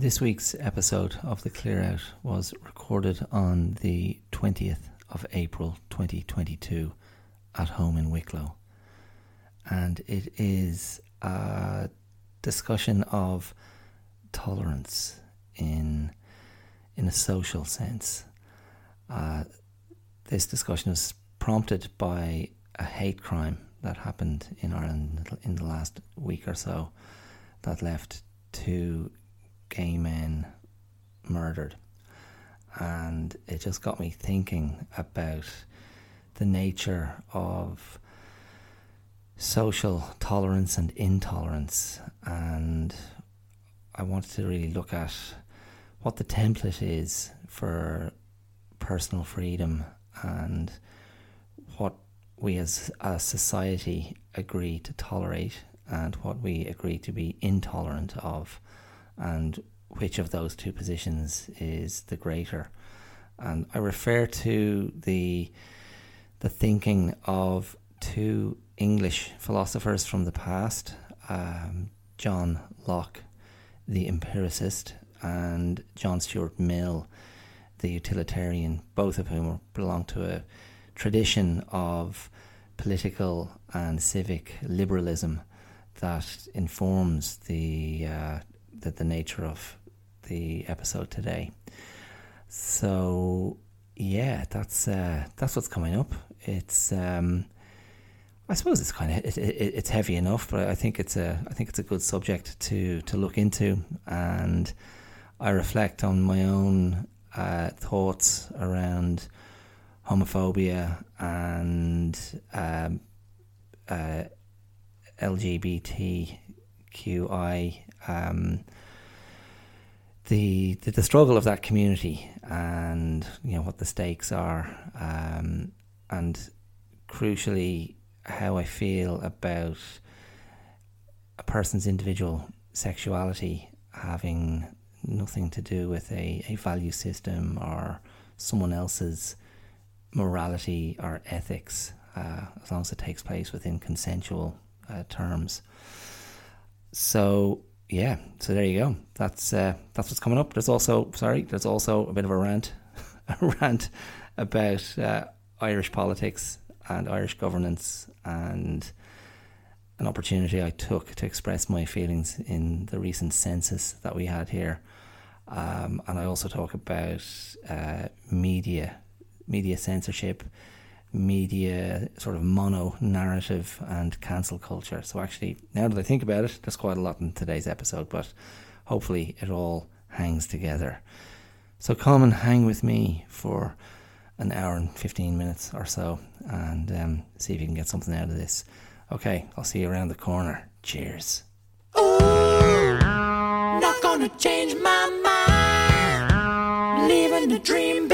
This week's episode of The Clear Out was recorded on the 20th of April 2022 at home in Wicklow. And it is a discussion of tolerance in, in a social sense. Uh, this discussion was prompted by a hate crime that happened in Ireland in the last week or so that left two gay men murdered. And it just got me thinking about the nature of social tolerance and intolerance. And I wanted to really look at what the template is for personal freedom and what we as a society agree to tolerate and what we agree to be intolerant of and which of those two positions is the greater. And I refer to the the thinking of two English philosophers from the past, um, John Locke, the empiricist, and John Stuart Mill, the utilitarian, both of whom belong to a tradition of political and civic liberalism that informs the uh, the, the nature of the episode today. So yeah, that's uh, that's what's coming up. It's um, I suppose it's kind of it, it, it's heavy enough, but I think it's a I think it's a good subject to to look into, and I reflect on my own uh, thoughts around homophobia and um, uh, LGBTQI um, the, the, the struggle of that community and you know what the stakes are um, and crucially how I feel about a person's individual sexuality having nothing to do with a, a value system or someone else's morality or ethics uh, as long as it takes place within consensual uh, terms. So yeah, so there you go. That's uh, that's what's coming up. There's also sorry, there's also a bit of a rant, a rant about uh, Irish politics and Irish governance and an opportunity I took to express my feelings in the recent census that we had here. Um, and I also talk about uh, media, media censorship, media sort of mono narrative and cancel culture. So actually, now that I think about it, there's quite a lot in today's episode, but hopefully it all hangs together. So come and hang with me for an hour and 15 minutes or so and um, see if you can get something out of this. Okay, I'll see you around the corner. Cheers. Ooh, not gonna change my mind, leaving the dream.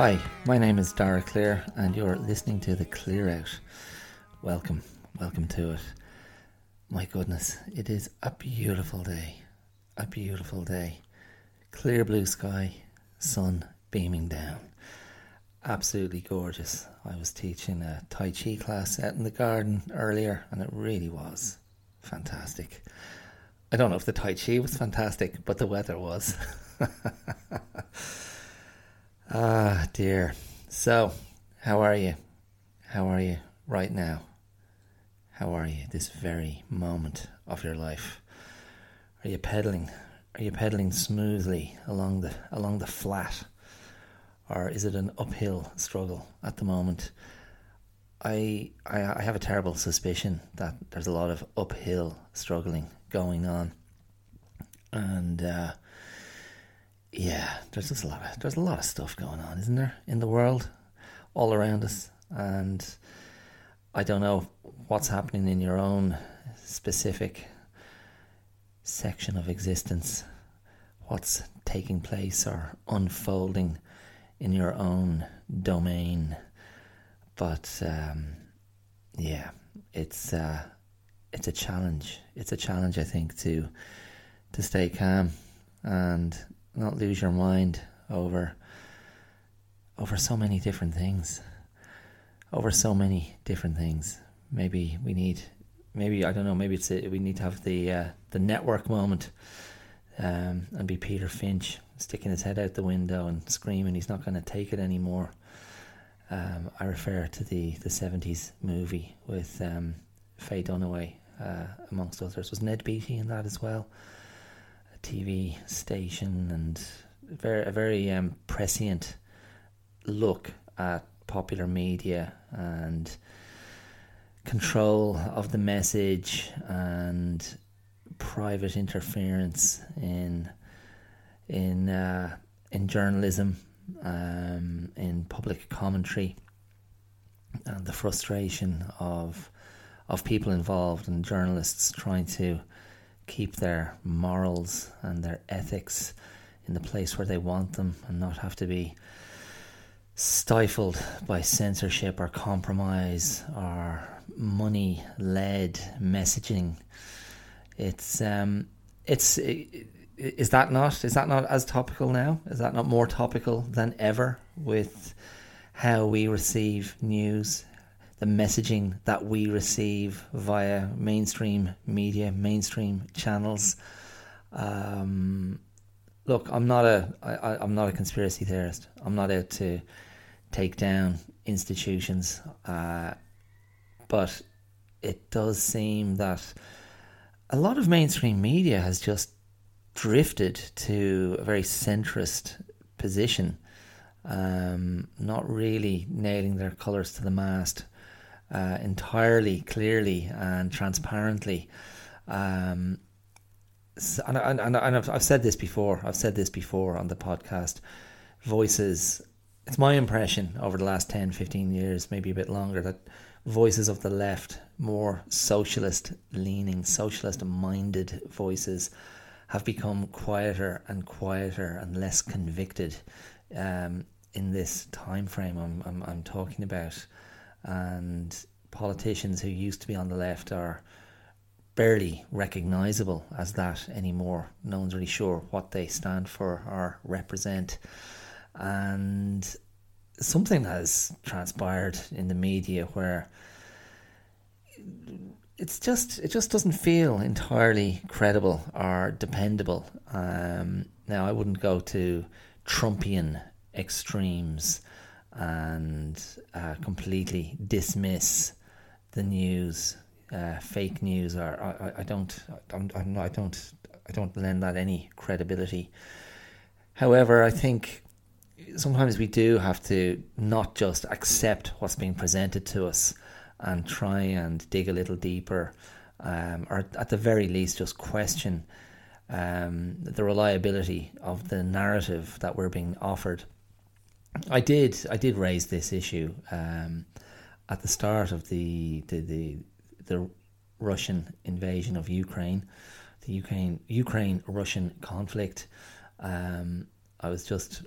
Hi, my name is Dara Clear, and you're listening to The Clear Out. Welcome, welcome to it. My goodness, it is a beautiful day. A beautiful day. Clear blue sky, sun beaming down absolutely gorgeous. I was teaching a Tai Chi class out in the garden earlier, and it really was fantastic. I don't know if the Tai Chi was fantastic, but the weather was. ah, dear. So, how are you? How are you right now? How are you this very moment of your life? Are you pedaling? Are you pedaling smoothly along the along the flat? or is it an uphill struggle at the moment? I, I, I have a terrible suspicion that there's a lot of uphill struggling going on, and uh, yeah, there's just a lot of there's a lot of stuff going on, isn't there, in the world, all around us, and I don't know what's happening in your own specific section of existence, what's taking place or unfolding in your own domain. But um, yeah, it's uh, it's a challenge. It's a challenge, I think, to to stay calm and not lose your mind over over so many different things. Over so many different things. Maybe we need. Maybe I don't know. Maybe it's a, we need to have the uh, the network moment. um, and be Peter Finch sticking his head out the window and screaming he's not going to take it anymore. Um, I refer to the the seventies movie with um, Faye Dunaway, uh, amongst others. Was Ned Beatty in that as well? TV station and very a very um, prescient look at popular media and control of the message and private interference in in uh, in journalism, um, in public commentary, and the frustration of of people involved and journalists trying to keep their morals and their ethics in the place where they want them and not have to be stifled by censorship or compromise or money led messaging. It's um, it's is that not is that not as topical now? Is that not more topical than ever with how we receive news, the messaging that we receive via mainstream media, mainstream channels? Um, look, I'm not a I, I'm not a conspiracy theorist. I'm not out to take down institutions. Uh, but it does seem that a lot of mainstream media has just drifted to a very centrist position, um, not really nailing their colours to the mast uh, entirely clearly and transparently. Um, so, and, and, and I've, I've said this before. I've said this before on the podcast. Voices it's my impression over the last 10, 15 years, maybe a bit longer, that voices of the left, more socialist leaning, socialist minded voices, have become quieter and quieter and less convicted um, in this time frame I'm, I'm, I'm talking about. And politicians who used to be on the left are barely recognizable as that anymore. No one's really sure what they stand for or represent and something has transpired in the media where it's just it just doesn't feel entirely credible or dependable. Um, now, I wouldn't go to Trumpian extremes and uh, completely dismiss the news, uh, fake news, or I, I don't, I I don't, I don't lend that any credibility. However, I think sometimes we do have to not just accept what's being presented to us and try and dig a little deeper, um, or at the very least, just question um, the reliability of the narrative that we're being offered. I did, I did raise this issue um, at the start of the, the the the Russian invasion of Ukraine, the Ukraine Ukraine Russian conflict. Um, I was just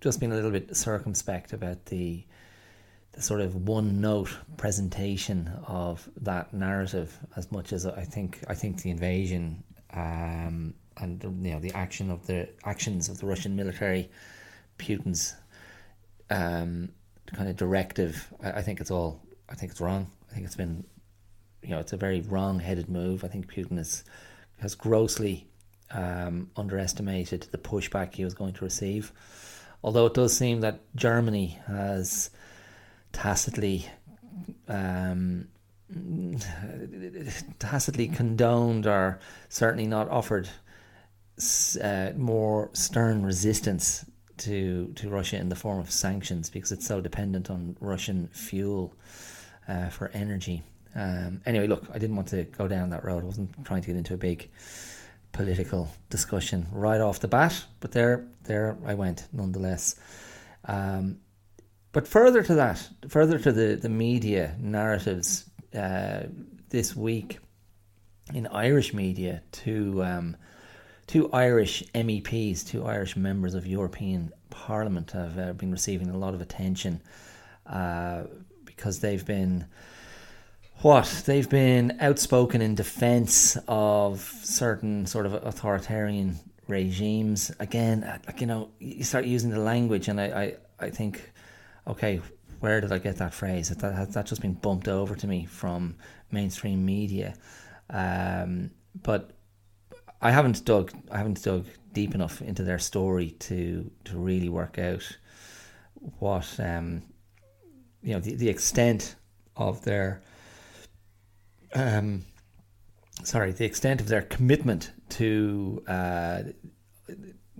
just being a little bit circumspect about the the sort of one note presentation of that narrative as much as I think I think the invasion um, and you know the action of the actions of the Russian military, Putin's um, kind of directive. I, I, think it's all. I think it's wrong. I think it's been, you know, it's a very wrong-headed move. I think Putin has has grossly um, underestimated the pushback he was going to receive. Although it does seem that Germany has tacitly um, tacitly condoned or certainly not offered uh, more stern resistance to to Russia in the form of sanctions because it's so dependent on Russian fuel uh, for energy. Um, anyway, look, I didn't want to go down that road. I wasn't trying to get into a big political discussion right off the bat, but there, there I went nonetheless. Um, but further to that, further to the, the media narratives uh, this week in Irish media, to um, two Irish MEPs, two Irish members of European Parliament, have uh, been receiving a lot of attention uh, because they've been what? They've been outspoken in defense of certain sort of authoritarian regimes. Again uh, like you know you start using the language and i i, I think okay where did i get that phrase? That has that just been bumped over to me from mainstream media. Um, but I haven't dug I haven't dug deep enough into their story to to really work out what um, you know the, the extent of their um, sorry the extent of their commitment to uh,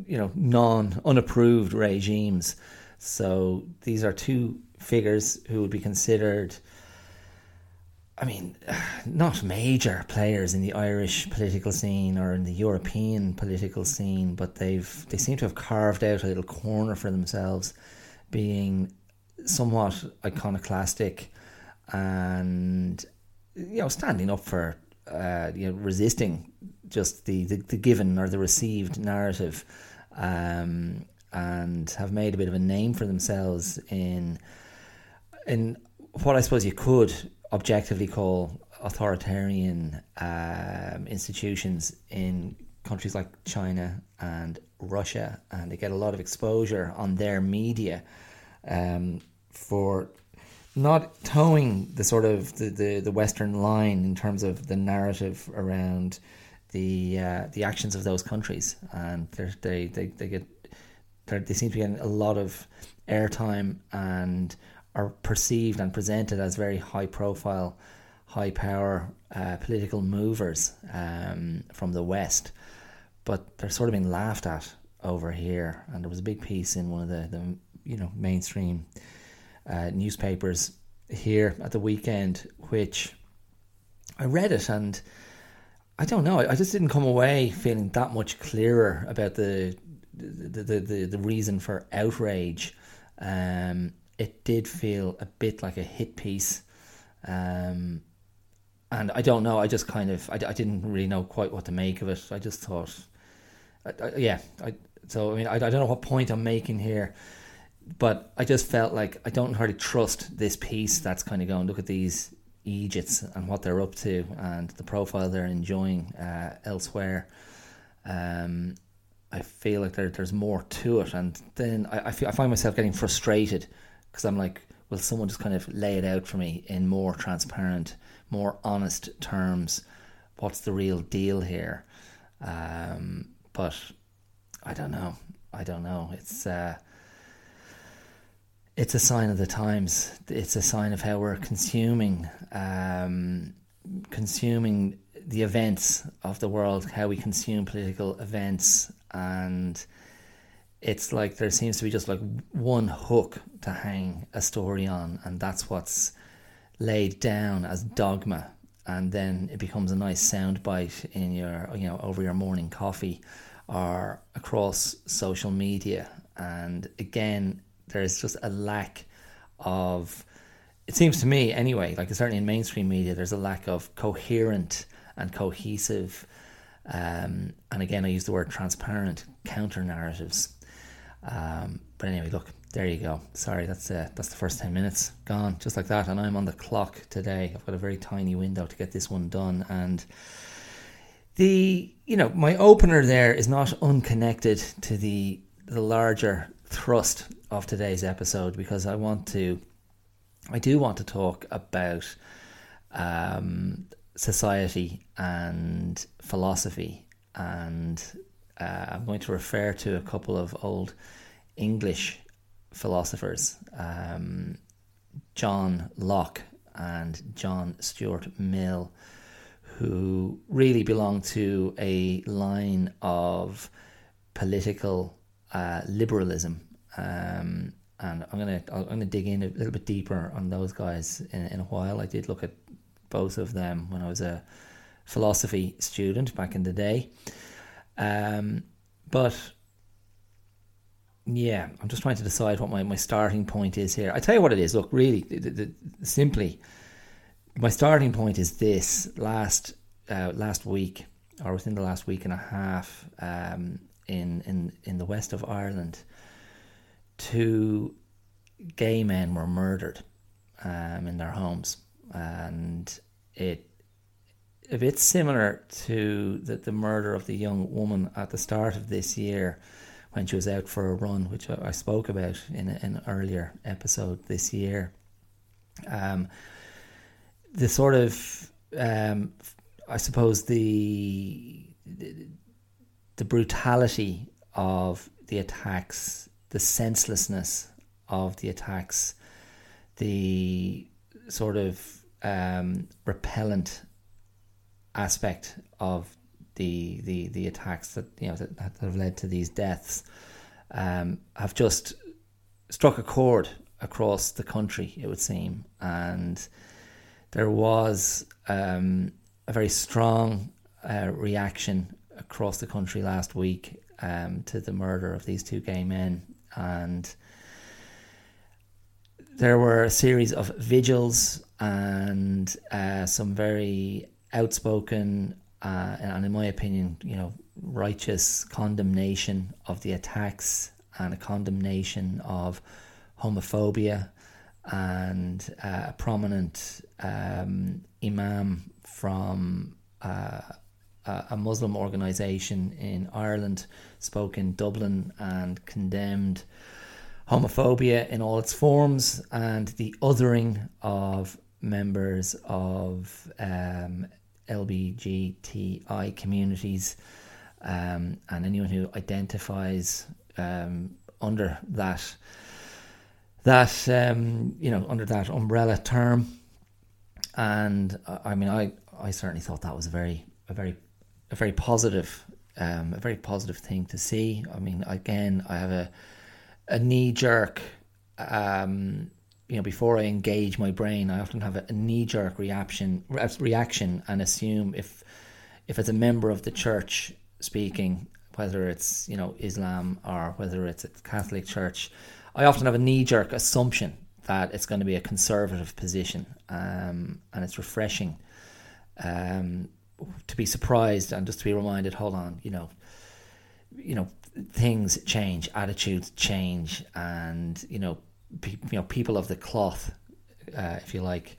you know non unapproved regimes. So these are two figures who would be considered. I mean, not major players in the Irish political scene or in the European political scene, but they've they seem to have carved out a little corner for themselves, being somewhat iconoclastic and you know standing up for uh, you know resisting just the, the, the given or the received narrative um, and have made a bit of a name for themselves in in what I suppose you could objectively call authoritarian um, institutions in countries like China and Russia, and they get a lot of exposure on their media um, for not toeing the sort of the, the, the Western line in terms of the narrative around the uh, the actions of those countries, and they they they get they seem to be getting a lot of airtime and are perceived and presented as very high profile, high power uh, political movers um, from the West, but they're sort of being laughed at over here. And there was a big piece in one of the, the you know mainstream uh, newspapers here at the weekend, which I read it and I don't know. I just didn't come away feeling that much clearer about the the the, the, the reason for outrage. Um, it did feel a bit like a hit piece. Um, and I don't know. I just kind of I, I didn't really know quite what to make of it. I just thought, I, I, yeah. I, so I mean I, I don't know what point I'm making here, but I just felt like I don't hardly trust this piece that's kind of going. Look at these Egypts and what they're up to and the profile they're enjoying uh, elsewhere. Um, I feel like there, there's more to it, and then I, I, feel, I find myself getting frustrated because I'm like, will someone just kind of lay it out for me in more transparent, more honest terms? What's the real deal here? Um, but I don't know. I don't know. It's uh, it's a sign of the times. It's a sign of how we're consuming, um, consuming the events of the world, how we consume political events, and it's like there seems to be just like one hook to hang a story on, and that's what's laid down as dogma, and then it becomes a nice soundbite in your, you know, over your morning coffee, or across social media, and again there's just a lack of it seems to me anyway like certainly in mainstream media there's a lack of coherent and cohesive um, and again i use the word transparent counter narratives um, but anyway look there you go. Sorry that's uh, that's the first 10 minutes gone just like that and i'm on the clock today. I've got a very tiny window to get this one done and the you know my opener there is not unconnected to the the larger thrust of today's episode because I want to, I do want to talk about um, society and philosophy, and uh, I'm going to refer to a couple of old English philosophers, um, John Locke and John Stuart Mill, who really belong to a line of political uh, liberalism. Um, and I'm gonna I'm gonna dig in a little bit deeper on those guys in, in a while. I did look at both of them when I was a philosophy student back in the day. Um, but yeah, I'm just trying to decide what my, my starting point is here. I tell you what it is. Look, really, the, the, the, simply, my starting point is this: last uh, last week, or within the last week and a half, um, in, in, in the west of Ireland, two gay men were murdered um, in their homes. And it a bit similar to the, the murder of the young woman at the start of this year when she was out for a run, which I, spoke about in, a, an earlier episode this year. Um, the sort of, um, I suppose, the, the the brutality of the attacks, the senselessness of the attacks, the sort of um, repellent aspect of the the the attacks that you know that, that have led to these deaths um, have just struck a chord across the country. It would seem, and there was um, a very strong uh, reaction across the country last week um, to the murder of these two gay men, and there were a series of vigils and uh, some very outspoken uh, and, in my opinion, you know, righteous condemnation of the attacks and a condemnation of homophobia and uh, a prominent um, imam from uh, a Muslim organization in Ireland spoke in Dublin and condemned homophobia in all its forms and the othering of members of um, LBGTI communities um, and anyone who identifies um, under that that um, you know under that umbrella term. And uh, I mean, I I certainly thought that was a very a very a very positive um, a very positive thing to see. I mean, again, I have a a knee jerk um, you know, before I engage my brain, I often have a, knee jerk reaction reaction and assume if if it's a member of the church speaking, whether it's you know Islam or whether it's a Catholic church, I often have a knee jerk assumption that it's going to be a conservative position, um, and it's refreshing um, to be surprised and just to be reminded. Hold on, you know, you know, things change, attitudes change, and you know you know people of the cloth, uh, if you like,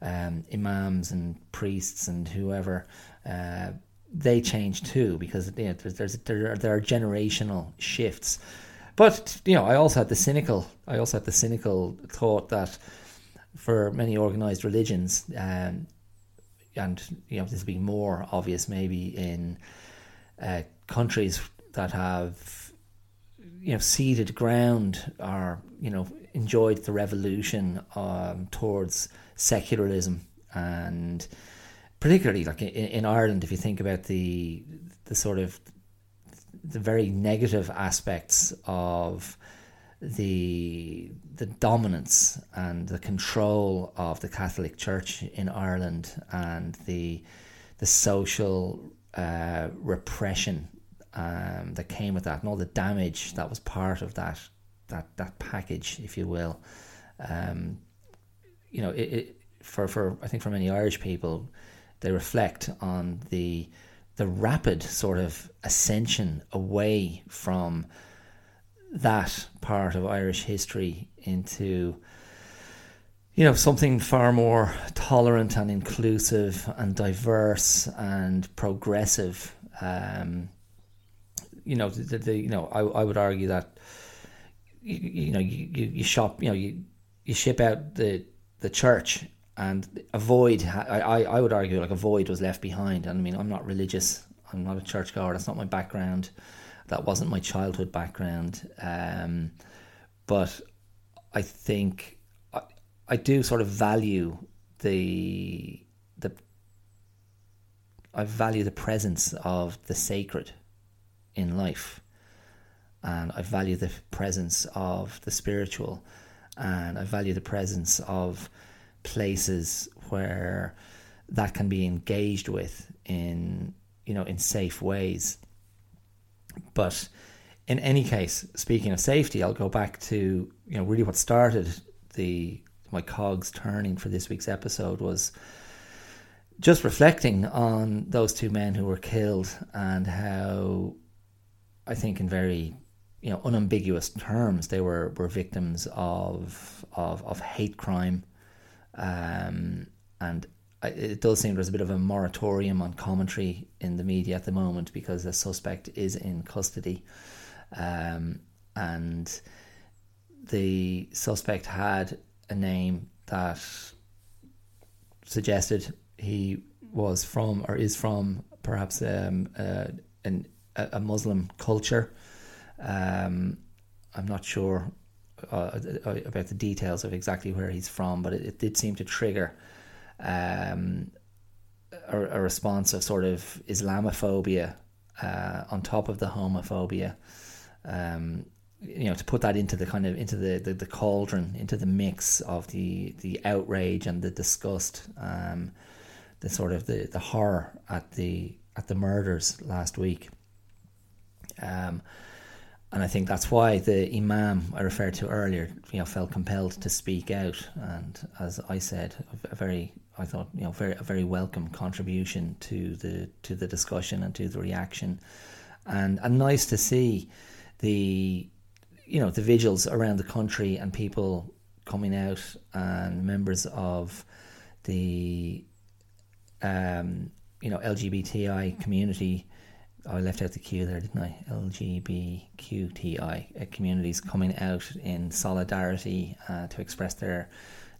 um, imams and priests and whoever, uh, they change too because you know, there's, there's there, are, there are generational shifts. But you know, I also had the cynical. I also had the cynical thought that for many organized religions, um, and you know, this will be more obvious maybe in uh, countries that have you know ceded ground or you know enjoyed the revolution um, towards secularism and particularly like in, in Ireland, if you think about the the sort of the very negative aspects of the the dominance and the control of the Catholic Church in Ireland and the the social uh, repression um, that came with that and all the damage that was part of that that that package, if you will. Um, you know, it, it, for for I think for many Irish people, they reflect on the the rapid sort of ascension away from that part of Irish history into you know something far more tolerant and inclusive and diverse and progressive. Um, you know, the, the, you know, I, I would argue that you, you know you, you shop you know you you ship out the the church and a void I, I, I would argue like a void was left behind. And I mean I'm not religious. I'm not a churchgoer. That's not my background. That wasn't my childhood background. Um, but I think I, I do sort of value the the I value the presence of the sacred in life and I value the presence of the spiritual, and I value the presence of places where that can be engaged with in you know in safe ways. But in any case, speaking of safety, I'll go back to you know really what started the my cogs turning for this week's episode was just reflecting on those two men who were killed and how I think in very you know unambiguous terms. They were were victims of of, of hate crime. Um, and it does seem there's a bit of a moratorium on commentary in the media at the moment because the suspect is in custody. Um, and the suspect had a name that suggested he was from or is from perhaps um, uh, an a, a Muslim culture. Um, I'm not sure uh, uh, about the details of exactly where he's from, but it, it did seem to trigger um, a, a, response of sort of Islamophobia uh, on top of the homophobia. Um, you know, to put that into the kind of into the, the, the, cauldron, into the mix of the, the outrage and the disgust, um, the sort of the, the horror at the at the murders last week. Um, and I think that's why the imam I referred to earlier, you know, felt compelled to speak out. And as I said, a very, I thought, you know, very a very welcome contribution to the to the discussion and to the reaction, and and nice to see the, you know, the vigils around the country and people coming out and members of the, um, you know, LGBTI community I left out the Q there, didn't I? LGBTQI uh, communities coming out in solidarity uh, to express their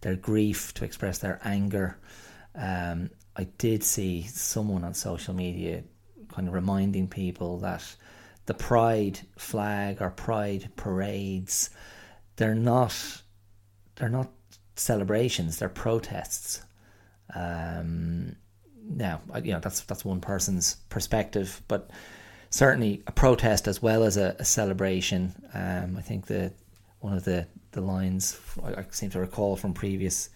their grief, to express their anger. Um, I did see someone on social media kind of reminding people that the pride flag or pride parades, they're not they're not celebrations, they're protests. Um, now you know that's that's one person's perspective, but certainly a protest as well as a, a celebration. Um, I think the one of the the lines I, I, seem to recall from previous.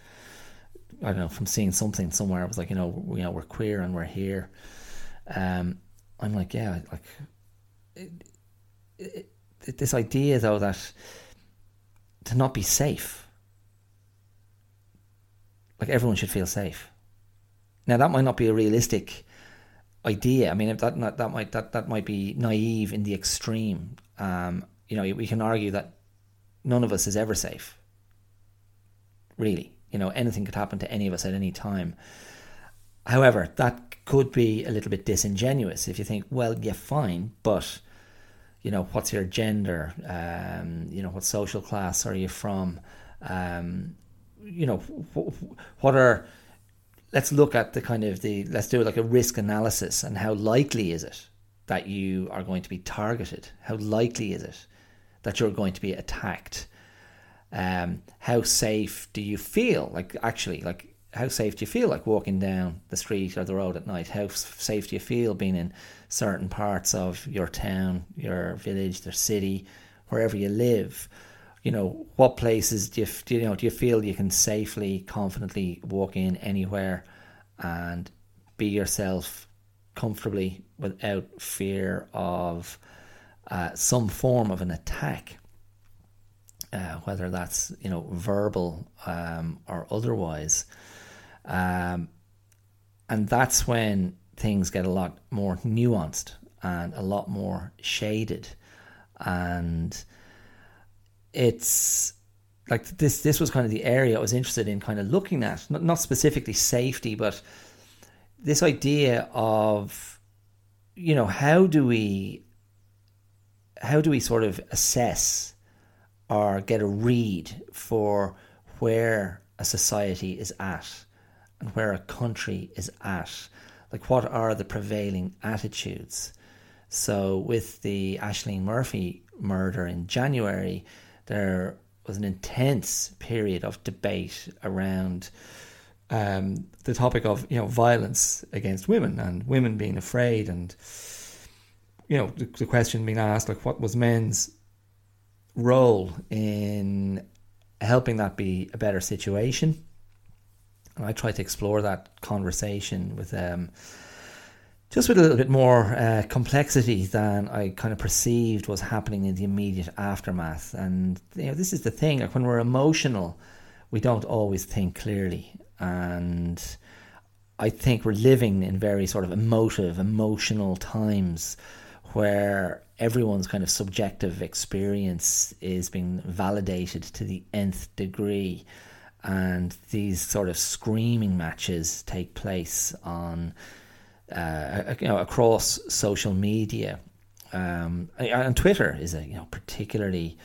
I don't know from seeing something somewhere. It was like you know you know we're queer and we're here. Um, I'm like yeah like it, it, this idea though that to not be safe like everyone should feel safe now that might not be a realistic idea. I mean, if that that might that that might be naive in the extreme. Um, you know, we can argue that none of us is ever safe. Really, you know, anything could happen to any of us at any time. However, that could be a little bit disingenuous if you think, well, yeah, fine, but you know, what's your gender? Um, you know, what social class are you from? Um, you know, what are let's look at the kind of the let's do like a risk analysis and how likely is it that you are going to be targeted? How likely is it that you're going to be attacked? Um, how safe do you feel? Like actually, like how safe do you feel like walking down the street or the road at night? How safe do you feel being in certain parts of your town, your village, their city, wherever you live? You know, what places do you, do you know do you feel you can safely, confidently walk in anywhere and be yourself comfortably without fear of uh, some form of an attack, uh, whether that's you know verbal um, or otherwise, um, and that's when things get a lot more nuanced and a lot more shaded, and it's like this this was kind of the area I was interested in kind of looking at. Not, not specifically safety but this idea of you know how do we how do we sort of assess or get a read for where a society is at and where a country is at? Like what are the prevailing attitudes? So with the Ashling Murphy murder in January there was an intense period of debate around um, the topic of you know violence against women and women being afraid and you know the, the question being asked like what was men's role in helping that be a better situation? And I tried to explore that conversation with um, just with a little bit more uh, complexity than I kind of perceived was happening in the immediate aftermath. And you know, this is the thing: like when we're emotional, we don't always think clearly, and I think we're living in very sort of emotive, emotional times where everyone's kind of subjective experience is being validated to the nth degree. And these sort of screaming matches take place on uh, you know, across social media. Um, and Twitter is a you know particularly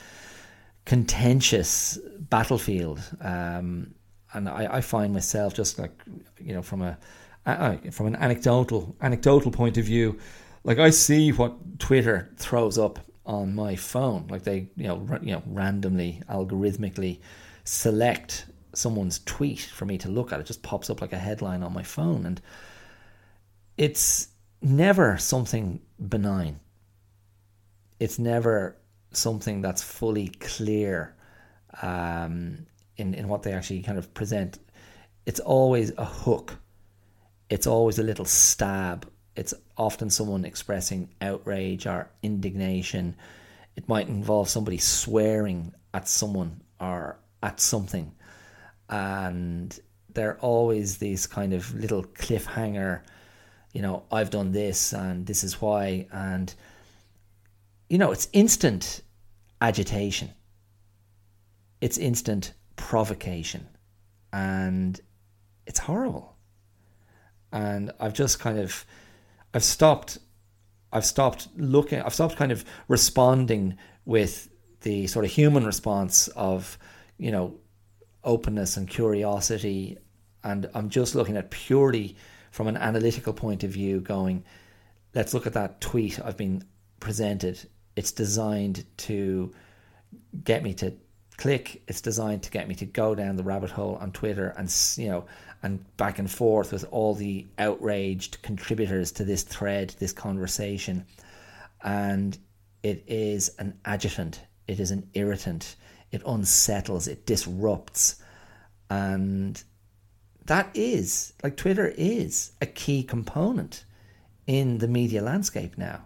contentious battlefield. Um, and I, I, find myself just like you know from a uh, from an anecdotal anecdotal point of view, like I see what Twitter throws up on my phone. Like they, you know, you know, randomly, algorithmically select someone's tweet for me to look at. It just pops up like a headline on my phone, and it's never something benign. It's never something that's fully clear um, in in what they actually kind of present. It's always a hook. It's always a little stab. It's often someone expressing outrage or indignation. It might involve somebody swearing at someone or at something. And they're always these kind of little cliffhanger, you know, I've done this and this is why. And, you know, it's instant agitation, it's instant provocation. And it's horrible. And I've just kind of I've stopped I've stopped looking I've stopped kind of responding with the sort of human response of, you know, openness and curiosity and I'm just looking at purely from an analytical point of view going let's look at that tweet I've been presented. It's designed to get me to click. It's designed to get me to go down the rabbit hole on Twitter and you know and back and forth with all the outraged contributors to this thread this conversation. And it is an adjutant. It is an irritant. It unsettles. It disrupts. And that is like Twitter is a key component in the media landscape now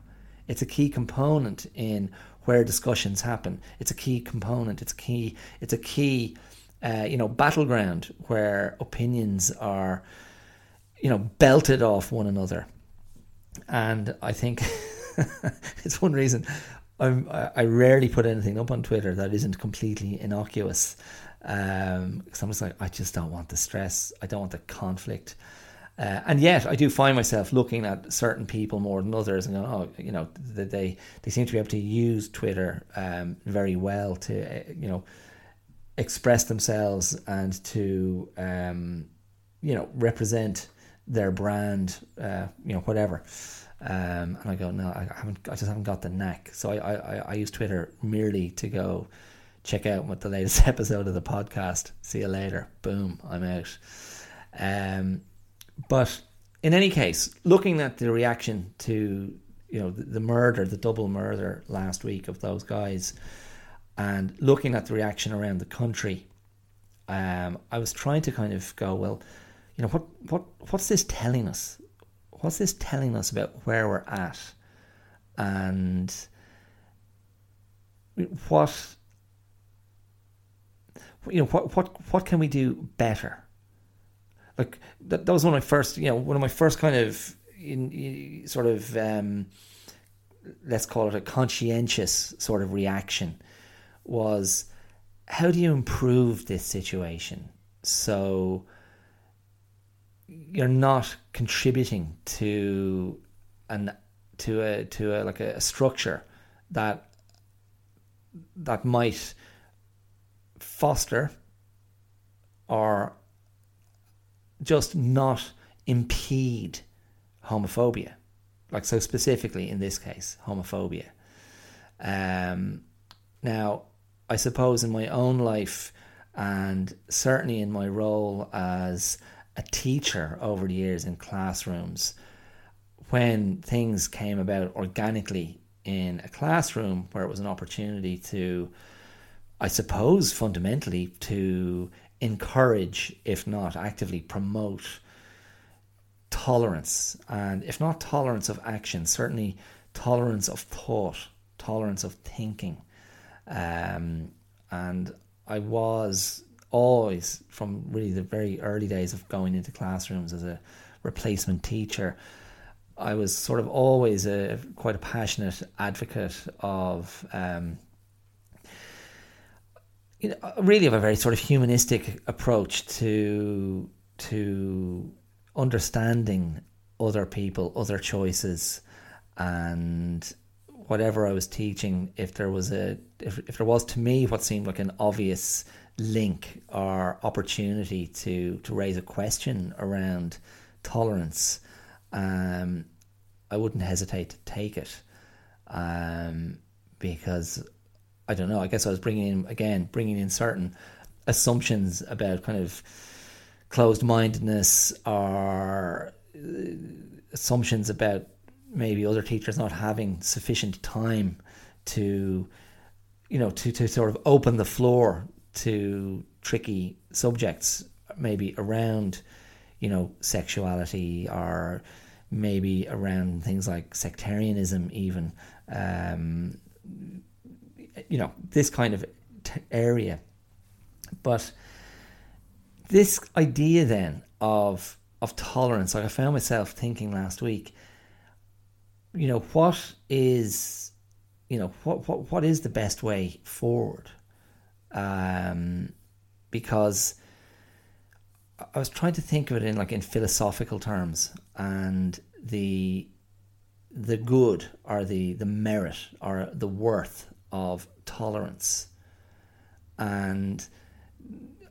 it's a key component in where discussions happen. It's a key component. It's key. It's a key, uh, you know, battleground where opinions are, you know, belted off one another. And I think it's one reason I'm, I rarely put anything up on Twitter that isn't completely innocuous. Um, because I'm just like, I just don't want the stress. I don't want the conflict. Uh, and yet, I do find myself looking at certain people more than others, and going, "Oh, you know, they they seem to be able to use Twitter um, very well to, uh, you know, express themselves and to, um, you know, represent their brand, uh, you know, whatever." Um, and I go, "No, I haven't. I just haven't got the knack." So I, I, I use Twitter merely to go check out what the latest episode of the podcast. See you later. Boom, I'm out. Um, but in any case, looking at the reaction to you know the, the murder, the double murder last week of those guys, and looking at the reaction around the country, um, I was trying to kind of go, well, you know, what what what's this telling us? What's this telling us about where we're at, and what you know what what what can we do better? like that, that was one of my first, you know, one of my first kind of in, in, sort of um, let's call it a conscientious sort of reaction was how do you improve this situation so you're not contributing to an to a to a like a, a structure that that might foster or just not impede homophobia. Like, so specifically in this case, homophobia. Um, now, I suppose in my own life, and certainly in my role as a teacher over the years in classrooms, when things came about organically in a classroom where it was an opportunity to, I suppose, fundamentally to encourage, if not actively promote, tolerance. And if not tolerance of action, certainly tolerance of thought, tolerance of thinking. Um, and I was always, from really the very early days of going into classrooms as a replacement teacher, I was sort of always a quite a passionate advocate of um, you know, really have a very sort of humanistic approach to to understanding other people, other choices, and whatever I was teaching. If there was a if, if there was to me what seemed like an obvious link or opportunity to to raise a question around tolerance, um, I wouldn't hesitate to take it, um, because I don't know. I guess I was bringing in again, bringing in certain assumptions about kind of closed mindedness or uh, assumptions about maybe other teachers not having sufficient time to you know to, to sort of open the floor to tricky subjects maybe around you know sexuality or maybe around things like sectarianism even um, you know this kind of t- area but this idea then of of tolerance, like I found myself thinking last week, you know, what is you know, what what what is the best way forward? Um because I was trying to think of it in like in philosophical terms and the the good or the the merit or the worth of tolerance. And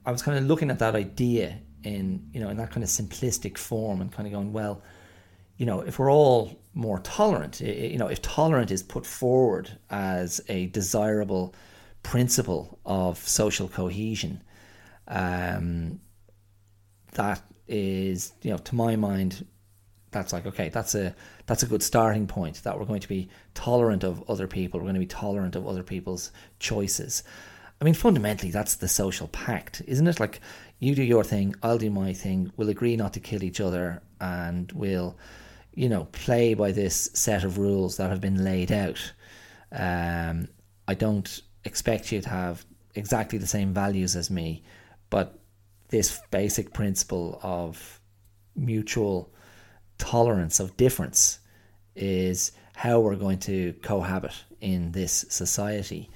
I was kind of looking at that idea in you know in that kind of simplistic form and kind of going well you know if we're all more tolerant you know if tolerant is put forward as a desirable principle of social cohesion um, that is you know to my mind that's like okay that's a that's a good starting point that we're going to be tolerant of other people we're going to be tolerant of other people's choices I mean, fundamentally, that's the social pact, isn't it? Like, you do your thing, I'll do my thing, we'll agree not to kill each other, and we'll, you know, play by this set of rules that have been laid out. Um, I don't expect you to have exactly the same values as me, but this basic principle of mutual tolerance of difference is how we're going to cohabit in this society.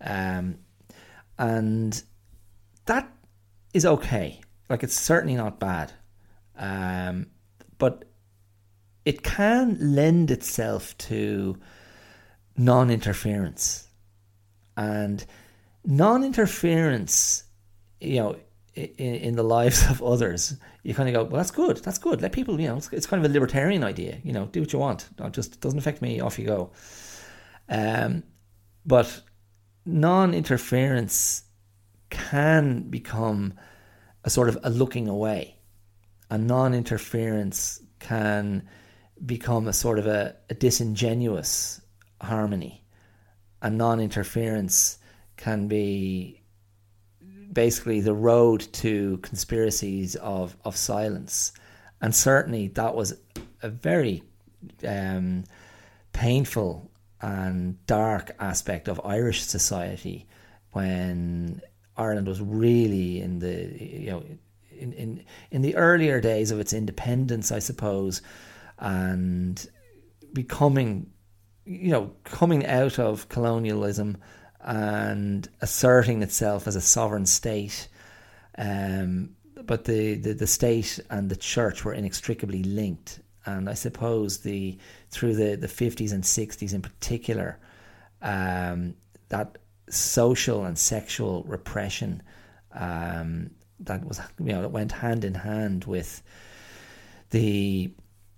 Um, and that is okay. Like it's certainly not bad, um, but it can lend itself to non-interference, and non-interference, you know, in, in the lives of others, you kind of go, well, that's good, that's good. Let people, you know, it's, it's kind of a libertarian idea, you know, do what you want. It just doesn't affect me. Off you go. Um, but non interference can become a sort of a looking away. A non interference can become a sort of a, a disingenuous harmony. A non interference can be basically the road to conspiracies of, of silence. And certainly that was a very um, painful and dark aspect of Irish society when Ireland was really in the you know in in in the earlier days of its independence, I suppose, and becoming you know coming out of colonialism and asserting itself as a sovereign state. Um, but the, the, the state and the church were inextricably linked, and I suppose the through the, the 50s and 60s in particular, um, that social and sexual repression um, that was you know that went hand in hand with the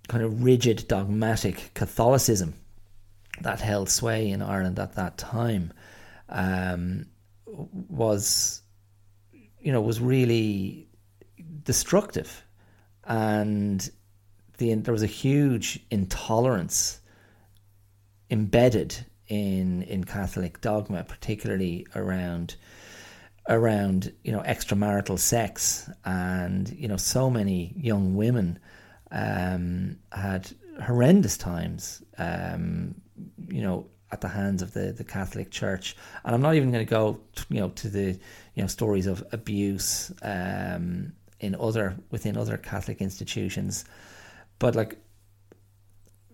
kind of rigid dogmatic Catholicism that held sway in Ireland at that time um, was you know was really destructive. And the there was a huge intolerance embedded in in Catholic dogma, particularly around around you know extramarital sex, and you know so many young women um, had horrendous times, um, you know, at the hands of the the Catholic Church. And I'm not even going to go, you know, to the you know stories of abuse um, in other within other Catholic institutions. But like,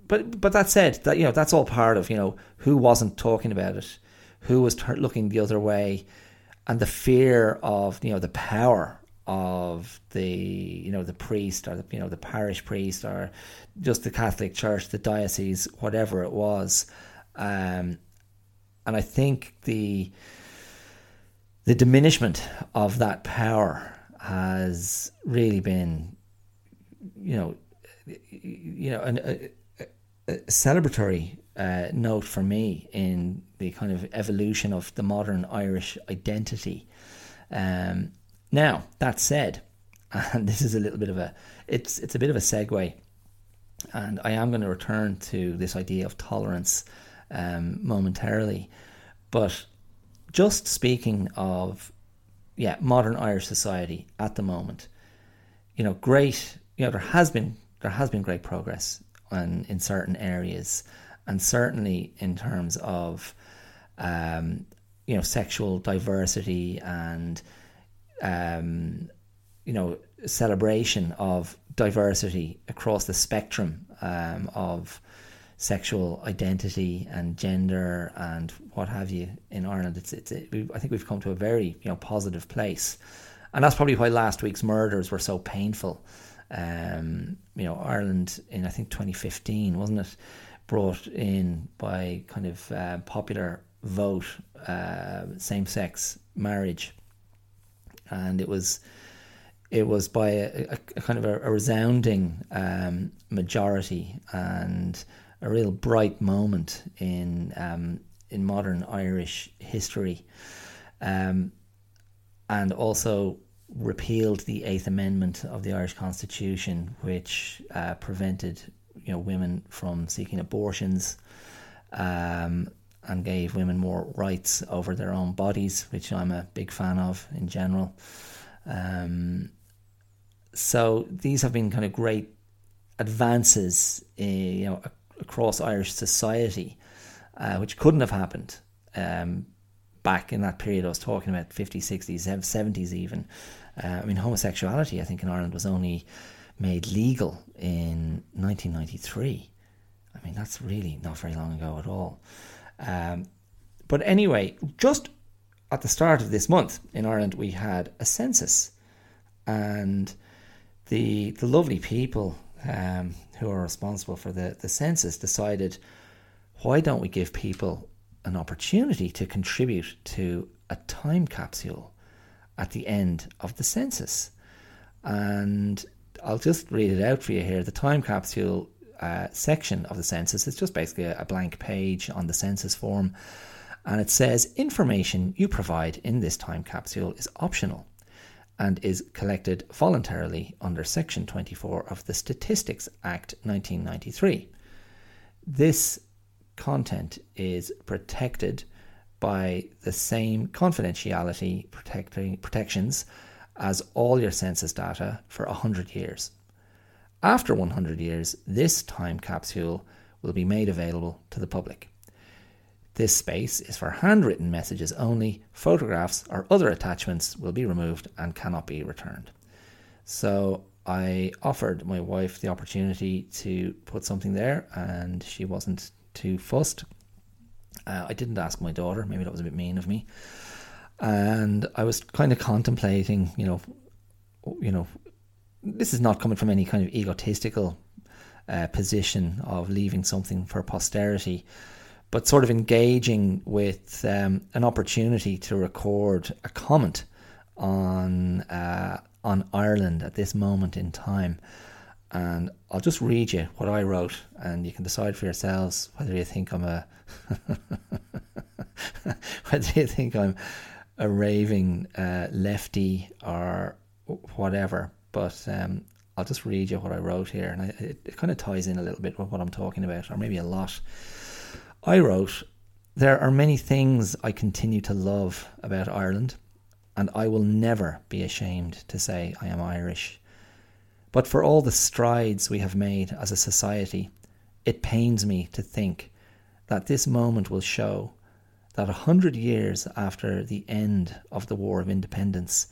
but but that said, that you know that's all part of you know who wasn't talking about it, who was t- looking the other way, and the fear of you know the power of the you know the priest or the you know the parish priest or just the Catholic Church, the diocese, whatever it was, um, and I think the the diminishment of that power has really been, you know, you know, an, a, celebratory uh, note for me in the kind of evolution of the modern Irish identity. Um, now that said, and this is a little bit of a it's it's a bit of a segue, and I am going to return to this idea of tolerance um, momentarily, but just speaking of yeah modern Irish society at the moment, you know, great you know there has been there has been great progress on, in certain areas, and certainly in terms of um, you know sexual diversity and um, you know celebration of diversity across the spectrum um, of sexual identity and gender and what have you in Ireland. It's it's it, I think we've come to a very you know positive place, and that's probably why last week's murders were so painful. Um, you know, Ireland in I think 2015 wasn't it brought in by kind of uh, popular vote uh, same sex marriage, and it was it was by a, a kind of a, a resounding um, majority and a real bright moment in um, in modern Irish history, um, and also repealed the Eighth Amendment of the Irish Constitution, which uh, prevented you know women from seeking abortions, um, and gave women more rights over their own bodies, which I'm a big fan of in general. Um, so these have been kind of great advances, uh, you know, across Irish society, uh, which couldn't have happened um, back in that period I was talking about, 50s, 60s, 70s even. Uh, I mean, homosexuality, I think, in Ireland was only made legal in 1993. I mean, that's really not very long ago at all. Um, but anyway, just at the start of this month in Ireland, we had a census, and the the lovely people um, who are responsible for the, the census decided, why don't we give people an opportunity to contribute to a time capsule at the end of the census? And I'll just read it out for you here. The time capsule uh, section of the census is just basically a, a blank page on the census form. And it says information you provide in this time capsule is optional and is collected voluntarily under Section 24 of the Statistics Act 1993. This content is protected by the same confidentiality protections as all your census data for 100 years. After 100 years, this time capsule will be made available to the public. This space is for handwritten messages only. Photographs or other attachments will be removed and cannot be returned. So I offered my wife the opportunity to put something there, and she wasn't too fussed. Uh, I didn't ask my daughter, maybe that was a bit mean of me. And I was kind of contemplating, you know, you know, this is not coming from any kind of egotistical uh, position of leaving something for posterity but sort of engaging with um, an opportunity to record a comment on uh, on Ireland at this moment in time. And I'll just read you what I wrote, and you can decide for yourselves whether you think I'm a whether you think I'm a raving uh, lefty or whatever. But um, I'll just read you what I wrote here, and I, it, it kind of ties in a little bit with what I'm talking about, or maybe a lot. I wrote, There are many things I continue to love about Ireland, and I will never be ashamed to say I am Irish. But for all the strides we have made as a society, it pains me to think that this moment will show that a hundred years after the end of the War of Independence,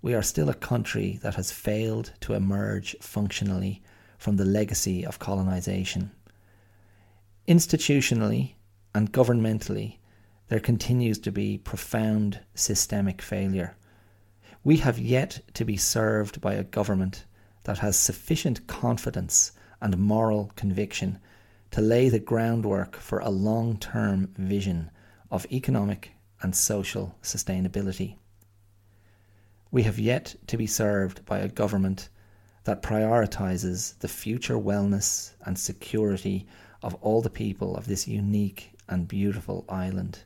we are still a country that has failed to emerge functionally from the legacy of colonisation. Institutionally and governmentally, there continues to be profound systemic failure. We have yet to be served by a government that has sufficient confidence and moral conviction to lay the groundwork for a long term vision of economic and social sustainability. We have yet to be served by a government that prioritises the future wellness and security of all the people of this unique and beautiful island.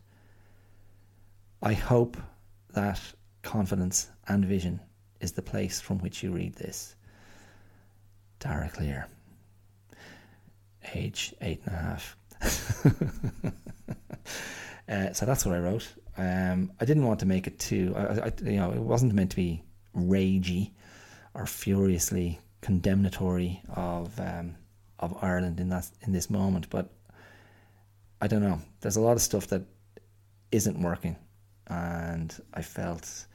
I hope that confidence and vision is the place from which you read this. Dara Clear, age eight and a half. uh, so that's what I wrote. Um, I didn't want to make it too, I, I, you know, it wasn't meant to be ragey or furiously condemnatory of um, of Ireland in that in this moment. But I don't know. There's a lot of stuff that isn't working, and I felt.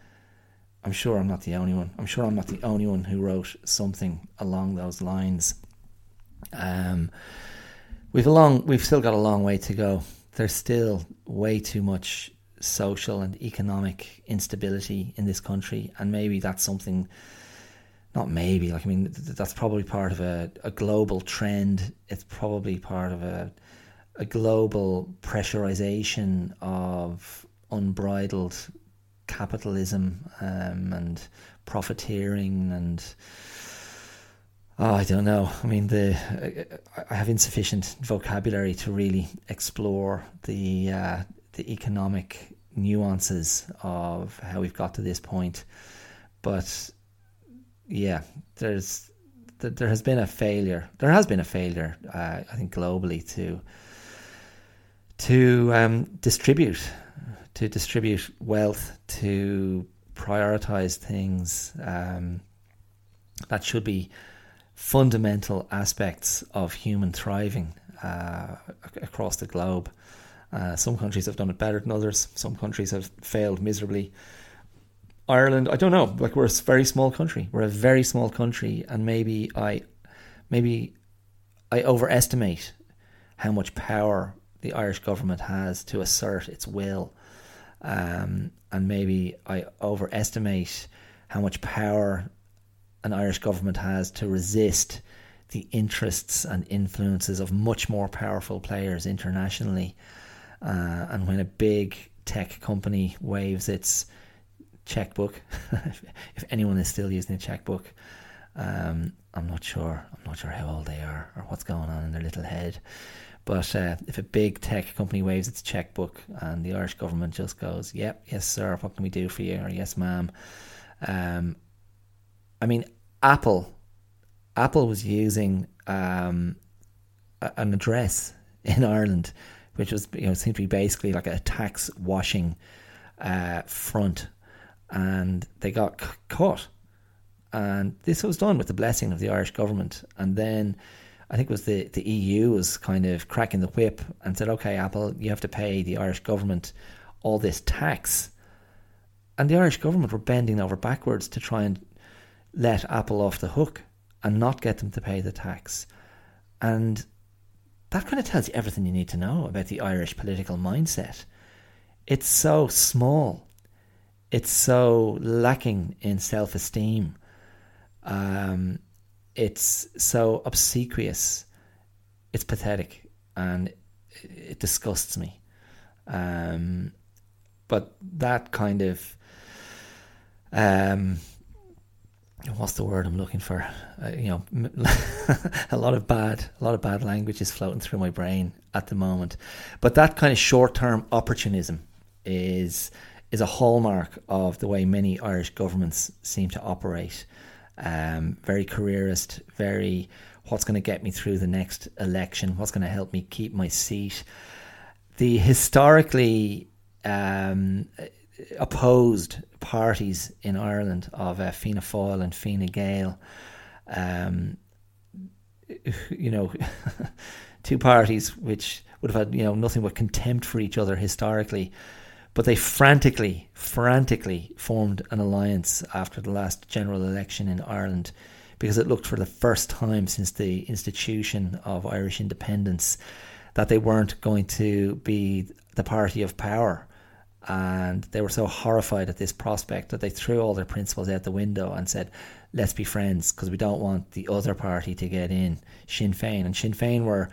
I'm sure I'm not the only one. I'm sure I'm not the only one who wrote something along those lines. Um, we've a long, we've still got a long way to go. There's still way too much social and economic instability in this country, and maybe that's something not maybe like I mean that's probably part of a, a global trend. It's probably part of a a global pressurization of unbridled capitalism um, and profiteering and oh, I don't know. I mean the I have insufficient vocabulary to really explore the uh, the economic nuances of how we've got to this point, but yeah, there's there has been a failure. There has been a failure, uh, I think, globally to to um, distribute to distribute wealth to prioritize things um, that should be fundamental aspects of human thriving uh, across the globe. Uh, some countries have done it better than others. Some countries have failed miserably. Ireland, I don't know. Like we're a very small country. We're a very small country, and maybe I, maybe I overestimate how much power the Irish government has to assert its will, um, and maybe I overestimate how much power an Irish government has to resist the interests and influences of much more powerful players internationally. Uh, and when a big tech company waves its checkbook. if anyone is still using a checkbook, um, I'm not sure. I'm not sure how old they are or what's going on in their little head. But uh, if a big tech company waves its checkbook and the Irish government just goes, "Yep, yes, sir. What can we do for you?" or "Yes, ma'am," um, I mean, Apple. Apple was using um, a, an address in Ireland, which was you know seemed to be basically like a tax washing uh, front and they got c- caught. And this was done with the blessing of the Irish government. And then I think it was the, the EU was kind of cracking the whip and said, okay, Apple, you have to pay the Irish government all this tax. And the Irish government were bending over backwards to try and let Apple off the hook and not get them to pay the tax. And that kind of tells you everything you need to know about the Irish political mindset. It's so small it's so lacking in self esteem. Um, it's so obsequious. It's pathetic, and it disgusts me. Um, but that kind of um, what's the word I'm looking for? Uh, you know, a lot of bad, a lot of bad language is floating through my brain at the moment. But that kind of short-term opportunism is is a hallmark of the way many Irish governments seem to operate. Um, very careerist, very what's going to get me through the next election, what's going to help me keep my seat. The historically um, opposed parties in Ireland of uh, Fianna Fáil and Fine Gael, um, you know, two parties which would have had you know nothing but contempt for each other historically but they frantically, frantically formed an alliance after the last general election in Ireland because it looked for the first time since the institution of Irish independence that they weren't going to be the party of power. And they were so horrified at this prospect that they threw all their principles out the window and said, let's be friends because we don't want the other party to get in, Sinn Féin. And Sinn Féin were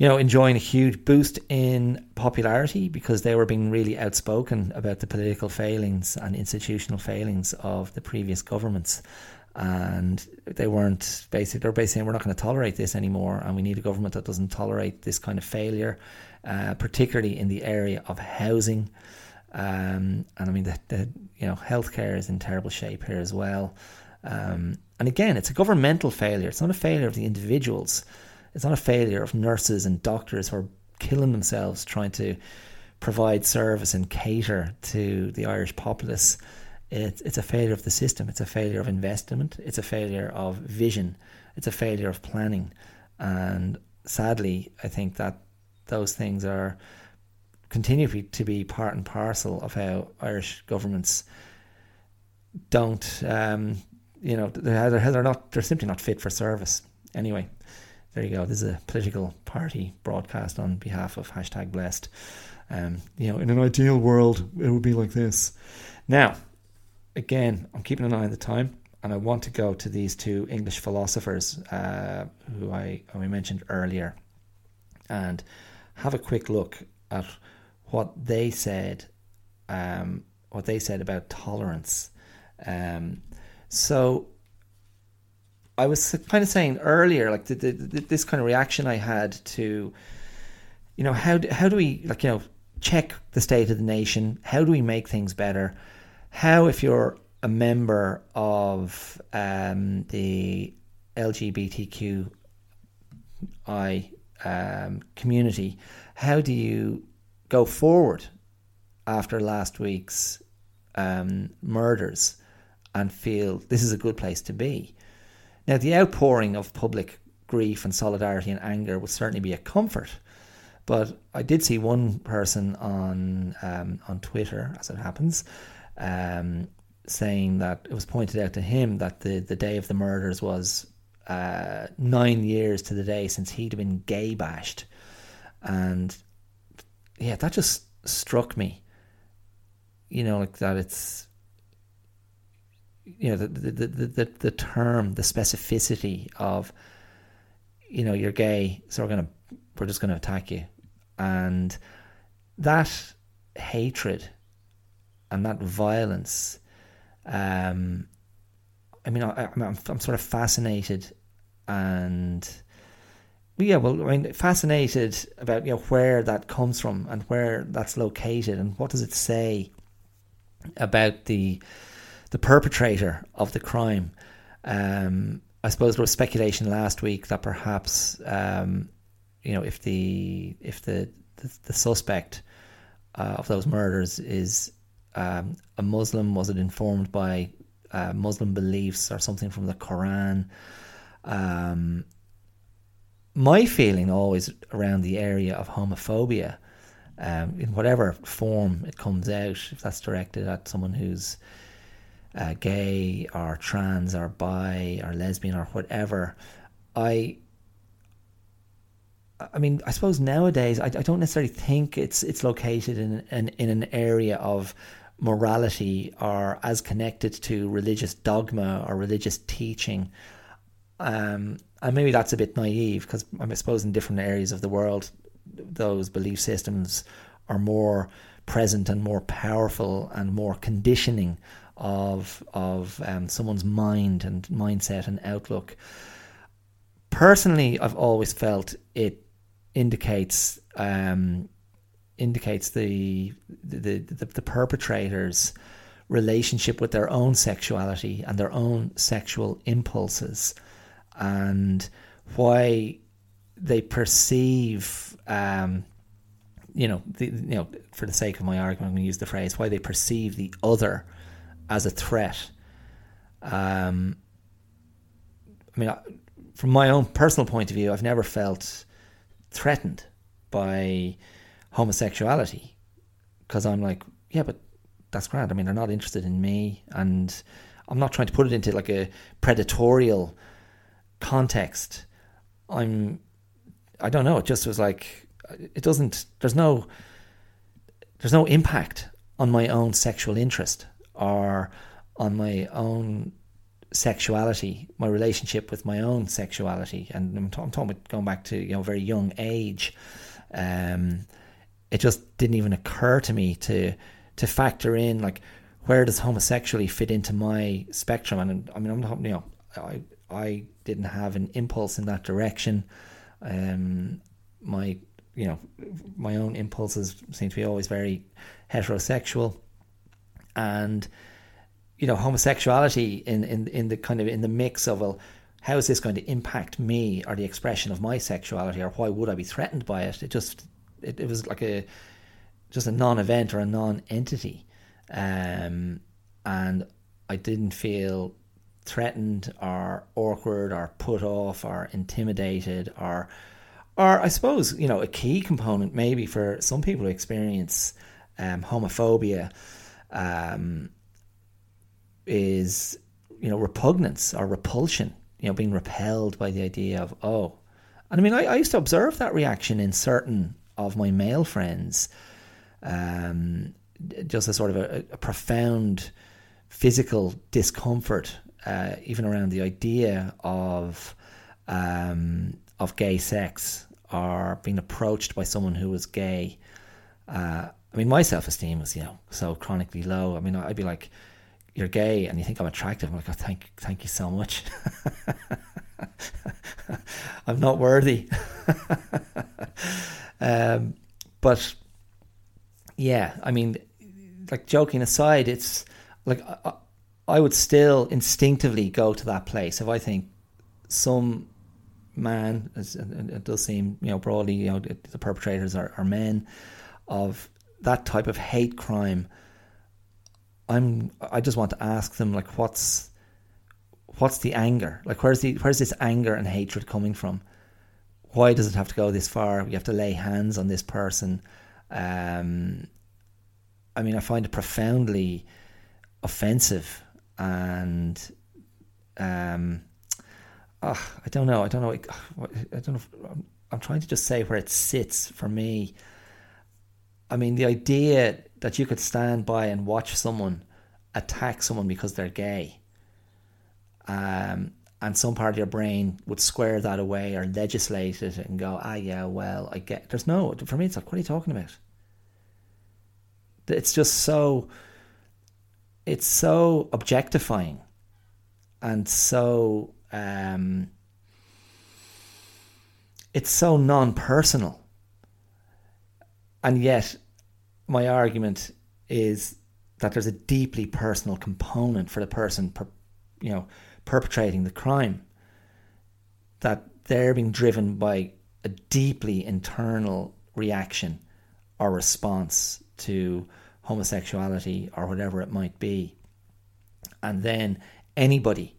you know, enjoying a huge boost in popularity because they were being really outspoken about the political failings and institutional failings of the previous governments. and they weren't basically they're basically saying we're not going to tolerate this anymore, and we need a government that doesn't tolerate this kind of failure, uh, particularly in the area of housing. Um, and I mean, the, the you know healthcare is in terrible shape here as well. Um, and again, it's a governmental failure. It's not a failure of the individuals. It's not a failure of nurses and doctors who are killing themselves trying to provide service and cater to the Irish populace. It's, it's a failure of the system. It's a failure of investment. It's a failure of vision. It's a failure of planning. And sadly, I think that those things are continue to be part and parcel of how Irish governments don't, um, you know, they're, they're not, they're simply not fit for service. Anyway, there you go. This is a political party broadcast on behalf of hashtag blessed. Um, you know, in an ideal world, it would be like this. Now, again, I'm keeping an eye on the time, and I want to go to these two English philosophers uh, who I I mentioned earlier, and have a quick look at what they said, um, what they said about tolerance. Um, so I was kind of saying earlier, like the, the, the, this kind of reaction I had to, you know, how do, how do we like you know check the state of the nation? How do we make things better? How if you're a member of um, the LGBTQI um, community, how do you go forward after last week's um, murders and feel this is a good place to be? Now, the outpouring of public grief and solidarity and anger would certainly be a comfort. But I did see one person on um, on Twitter, as it happens, um, saying that it was pointed out to him that the, the day of the murders was uh, nine years to the day since he'd been gay bashed. And yeah, that just struck me. You know, like that it's you know the the, the the the term, the specificity of you know, you're gay, so we're gonna we're just gonna attack you. And that hatred and that violence um I mean I, I'm, I'm sort of fascinated and yeah, well, I mean, fascinated about you know where that comes from and where that's located and what does it say about the the perpetrator of the crime. Um, I suppose there was speculation last week that perhaps um, you know if the if the the, the suspect uh, of those murders is um, a Muslim, was it informed by uh, Muslim beliefs or something from the Quran? Um, my feeling always around the area of homophobia, um, in whatever form it comes out, if that's directed at someone who's uh, gay or trans or bi or lesbian or whatever, I. I mean, I suppose nowadays I, I don't necessarily think it's it's located in an in an area of morality or as connected to religious dogma or religious teaching. Um, and maybe that's a bit naive because I suppose in different areas of the world, those belief systems are more present and more powerful and more conditioning of of um, someone's mind and mindset and outlook. Personally, I've always felt it indicates um, indicates the the, the the perpetrators relationship with their own sexuality and their own sexual impulses and why they perceive, um, you know, the, you know, for the sake of my argument, I'm going to use the phrase why they perceive the other as a threat. Um, I mean, from my own personal point of view, I've never felt threatened by homosexuality because I'm like, yeah, but that's grand. I mean, they're not interested in me, and I'm not trying to put it into like a predatorial context, I'm, I don't know. It just was like, it doesn't. There's no, there's no impact on my own sexual interest or on my own sexuality, my relationship with my own sexuality, and I'm, t- I'm talking about going back to you know very young age. Um, it just didn't even occur to me to to factor in like where does homosexuality fit into my spectrum? And I mean, I'm not, you know, I I didn't have an impulse in that direction. Um, my you know, my own impulses seem to be always very heterosexual, and you know, homosexuality in in in the kind of in the mix of well, how is this going to impact me or the expression of my sexuality, or why would I be threatened by it? It just it, it was like a just a non-event or a non-entity, um, and I didn't feel threatened or awkward or put off or intimidated or or I suppose you know a key component maybe for some people who experience um, homophobia um, is you know repugnance or repulsion you know being repelled by the idea of oh and I mean I, I used to observe that reaction in certain of my male friends um, just a sort of a, a profound physical discomfort uh, even around the idea of um, of gay sex or being approached by someone who was gay. Uh, I mean, my self esteem was you know so chronically low. I mean, I'd be like, "You're gay," and you think I'm attractive. I'm like, "Oh, thank, thank you so much." I'm not worthy. um, but yeah, I mean, like joking aside, it's like I, I would still instinctively go to that place if I think some man, as it does seem, you know, broadly, you know, the perpetrators are, are men of that type of hate crime. I'm. I just want to ask them, like, what's what's the anger? Like, where's the where's this anger and hatred coming from? Why does it have to go this far? We have to lay hands on this person. Um, I mean, I find it profoundly offensive and um, oh, I don't know. I don't know. I don't know. If, I'm trying to just say where it sits for me. I mean, the idea that you could stand by and watch someone attack someone because they're gay, um, and some part of your brain would square that away or legislate it and go, ah, yeah, well, I get. There's no. For me, it's like, what are you talking about? It's just so it's so objectifying and so um, it's so non-personal and yet my argument is that there's a deeply personal component for the person per, you know perpetrating the crime that they're being driven by a deeply internal reaction or response to homosexuality or whatever it might be. And then anybody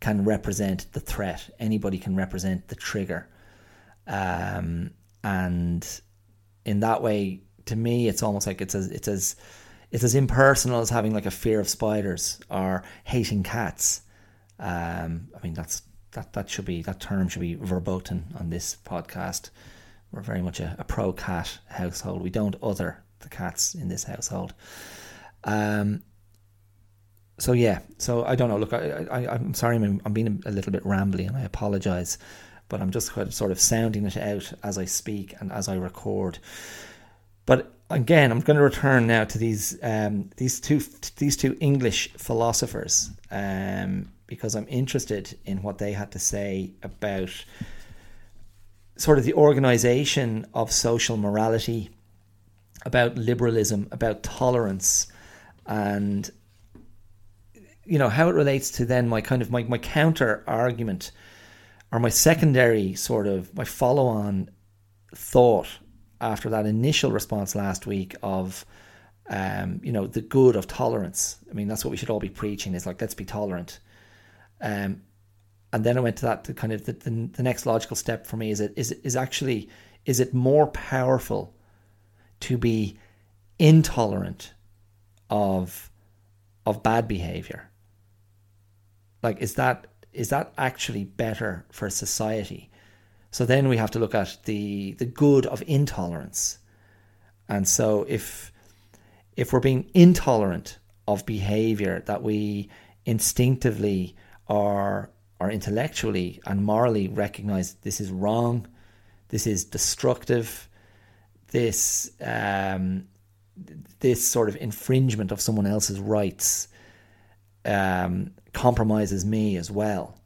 can represent the threat, anybody can represent the trigger. Um, and in that way, to me, it's almost like it's as it's as it's as impersonal as having like a fear of spiders or hating cats. Um, I mean, that's that that should be that term should be verboten on this podcast. We're very much a, a pro cat household. We don't other the cats in this household. Um, so yeah, so I don't know. Look, I, I I'm sorry, I'm, I'm being a little bit rambly, and I apologise, but I'm just sort of sounding it out as I speak and as I record. But again, I'm going to return now to these um, these two these two English philosophers um, because I'm interested in what they had to say about sort of the organisation of social morality about liberalism, about tolerance, and you know how it relates to then my kind of my, my counter argument or my secondary sort of my follow on thought after that initial response last week of um, you know the good of tolerance. I mean that's what we should all be preaching is like let's be tolerant. Um, and then I went to that to kind of the, the, the next logical step for me is it is is actually is it more powerful to be intolerant of of bad behavior like is that is that actually better for society so then we have to look at the the good of intolerance. And so if if we're being intolerant of behavior that we instinctively or or intellectually and morally recognize this is wrong this is destructive this um, this sort of infringement of someone else's rights um, compromises me as well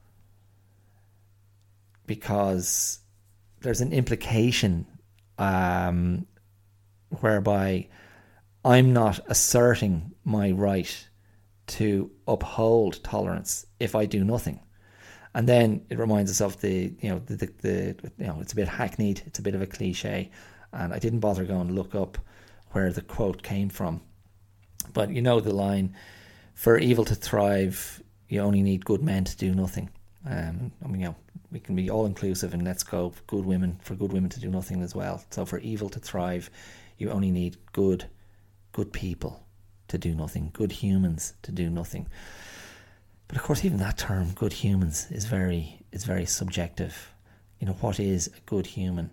because there's an implication um, whereby I'm not asserting my right to uphold tolerance if I do nothing. And then it reminds us of the, you know, the, the, the, you know, it's a bit hackneyed, it's a bit of a cliche, and I didn't bother going to look up where the quote came from. But you know the line, for evil to thrive, you only need good men to do nothing. Um, I mean, you know, we can be all inclusive and let's go good women for good women to do nothing as well. So for evil to thrive, you only need good, good people to do nothing, good humans to do nothing. But of course, even that term, good humans, is very is very subjective. You know, what is a good human?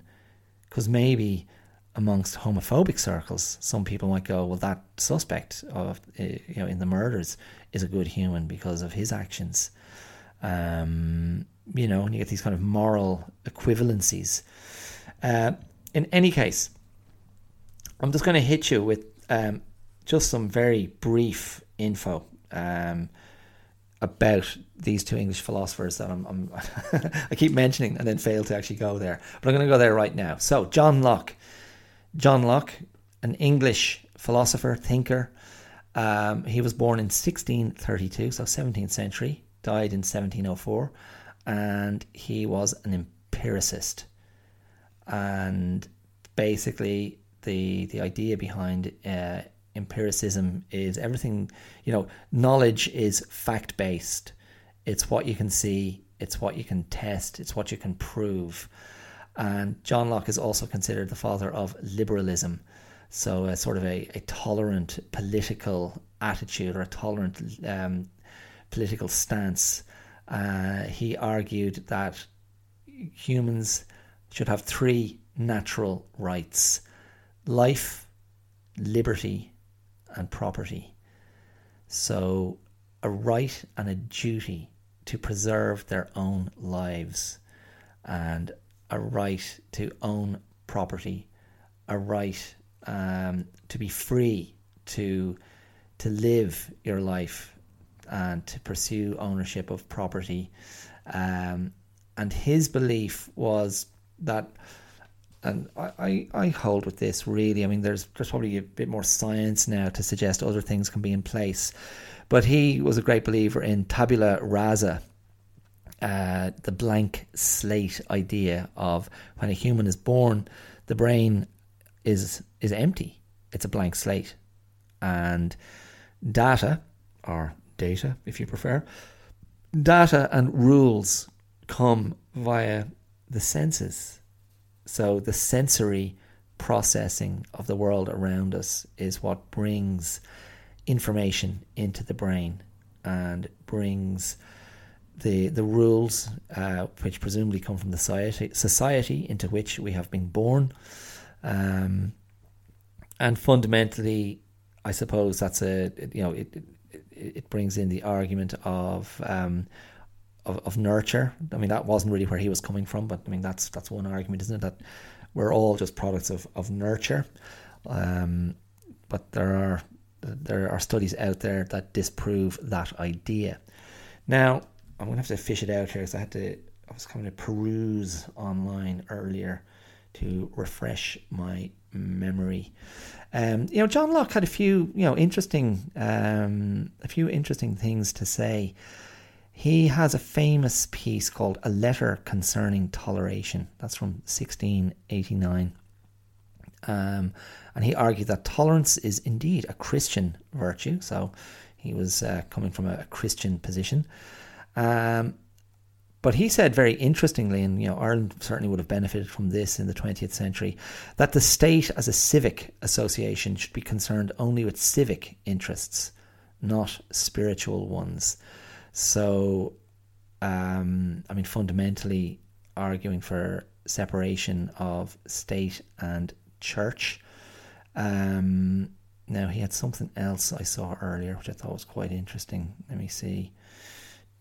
Because maybe amongst homophobic circles, some people might go, "Well, that suspect of eh, you know in the murders is a good human because of his actions." Um, you know, and you get these kind of moral equivalencies. Uh, in any case, I'm just going to hit you with um, just some very brief info um, about these two English philosophers that I'm, I'm i keep mentioning and then fail to actually go there. But I'm going to go there right now. So John Locke, John Locke, an English philosopher, thinker. Um, he was born in 1632, so 17th century. Died in 1704, and he was an empiricist. And basically, the the idea behind uh, empiricism is everything you know knowledge is fact based it's what you can see it's what you can test it's what you can prove. And john locke is also considered the father of liberalism. So a sort of a, a tolerant political attitude or a tolerant um, political stance uh, he argued that humans should have three natural rights life liberty and property. So, a right and a duty to preserve their own lives, and a right to own property, a right um, to be free to to live your life and to pursue ownership of property. Um, and his belief was that and I, I, hold with this really. I mean, there's there's probably a bit more science now to suggest other things can be in place, but he was a great believer in tabula rasa, uh, the blank slate idea of when a human is born, the brain is is empty. It's a blank slate, and data or data, if you prefer, data and rules come via the senses. So the sensory processing of the world around us is what brings information into the brain and brings the the rules, uh, which presumably come from the society society into which we have been born, um, and fundamentally, I suppose that's a you know it it, brings in the argument of um, of, of nurture. I mean, that wasn't really where he was coming from, but I mean, that's that's one argument, isn't it? That we're all just products of of nurture. Um, but there are there are studies out there that disprove that idea. Now, I'm gonna have to fish it out here because I had to. I was kind of peruse online earlier to refresh my memory. Um, you know, John Locke had a few, you know, interesting, um, a few interesting things to say. He has a famous piece called A Letter Concerning Toleration. That's from 1689. Um, and he argued that tolerance is indeed a Christian virtue. So he was uh, coming from a, Christian position. Um, but he said very interestingly, and you know Ireland certainly would have benefited from this in the 20th century, that the state as a civic association should be concerned only with civic interests, not spiritual ones. So, um, I mean, fundamentally arguing for separation of state and church. Um, now, he had something else I saw earlier, which I thought was quite interesting. Let me see.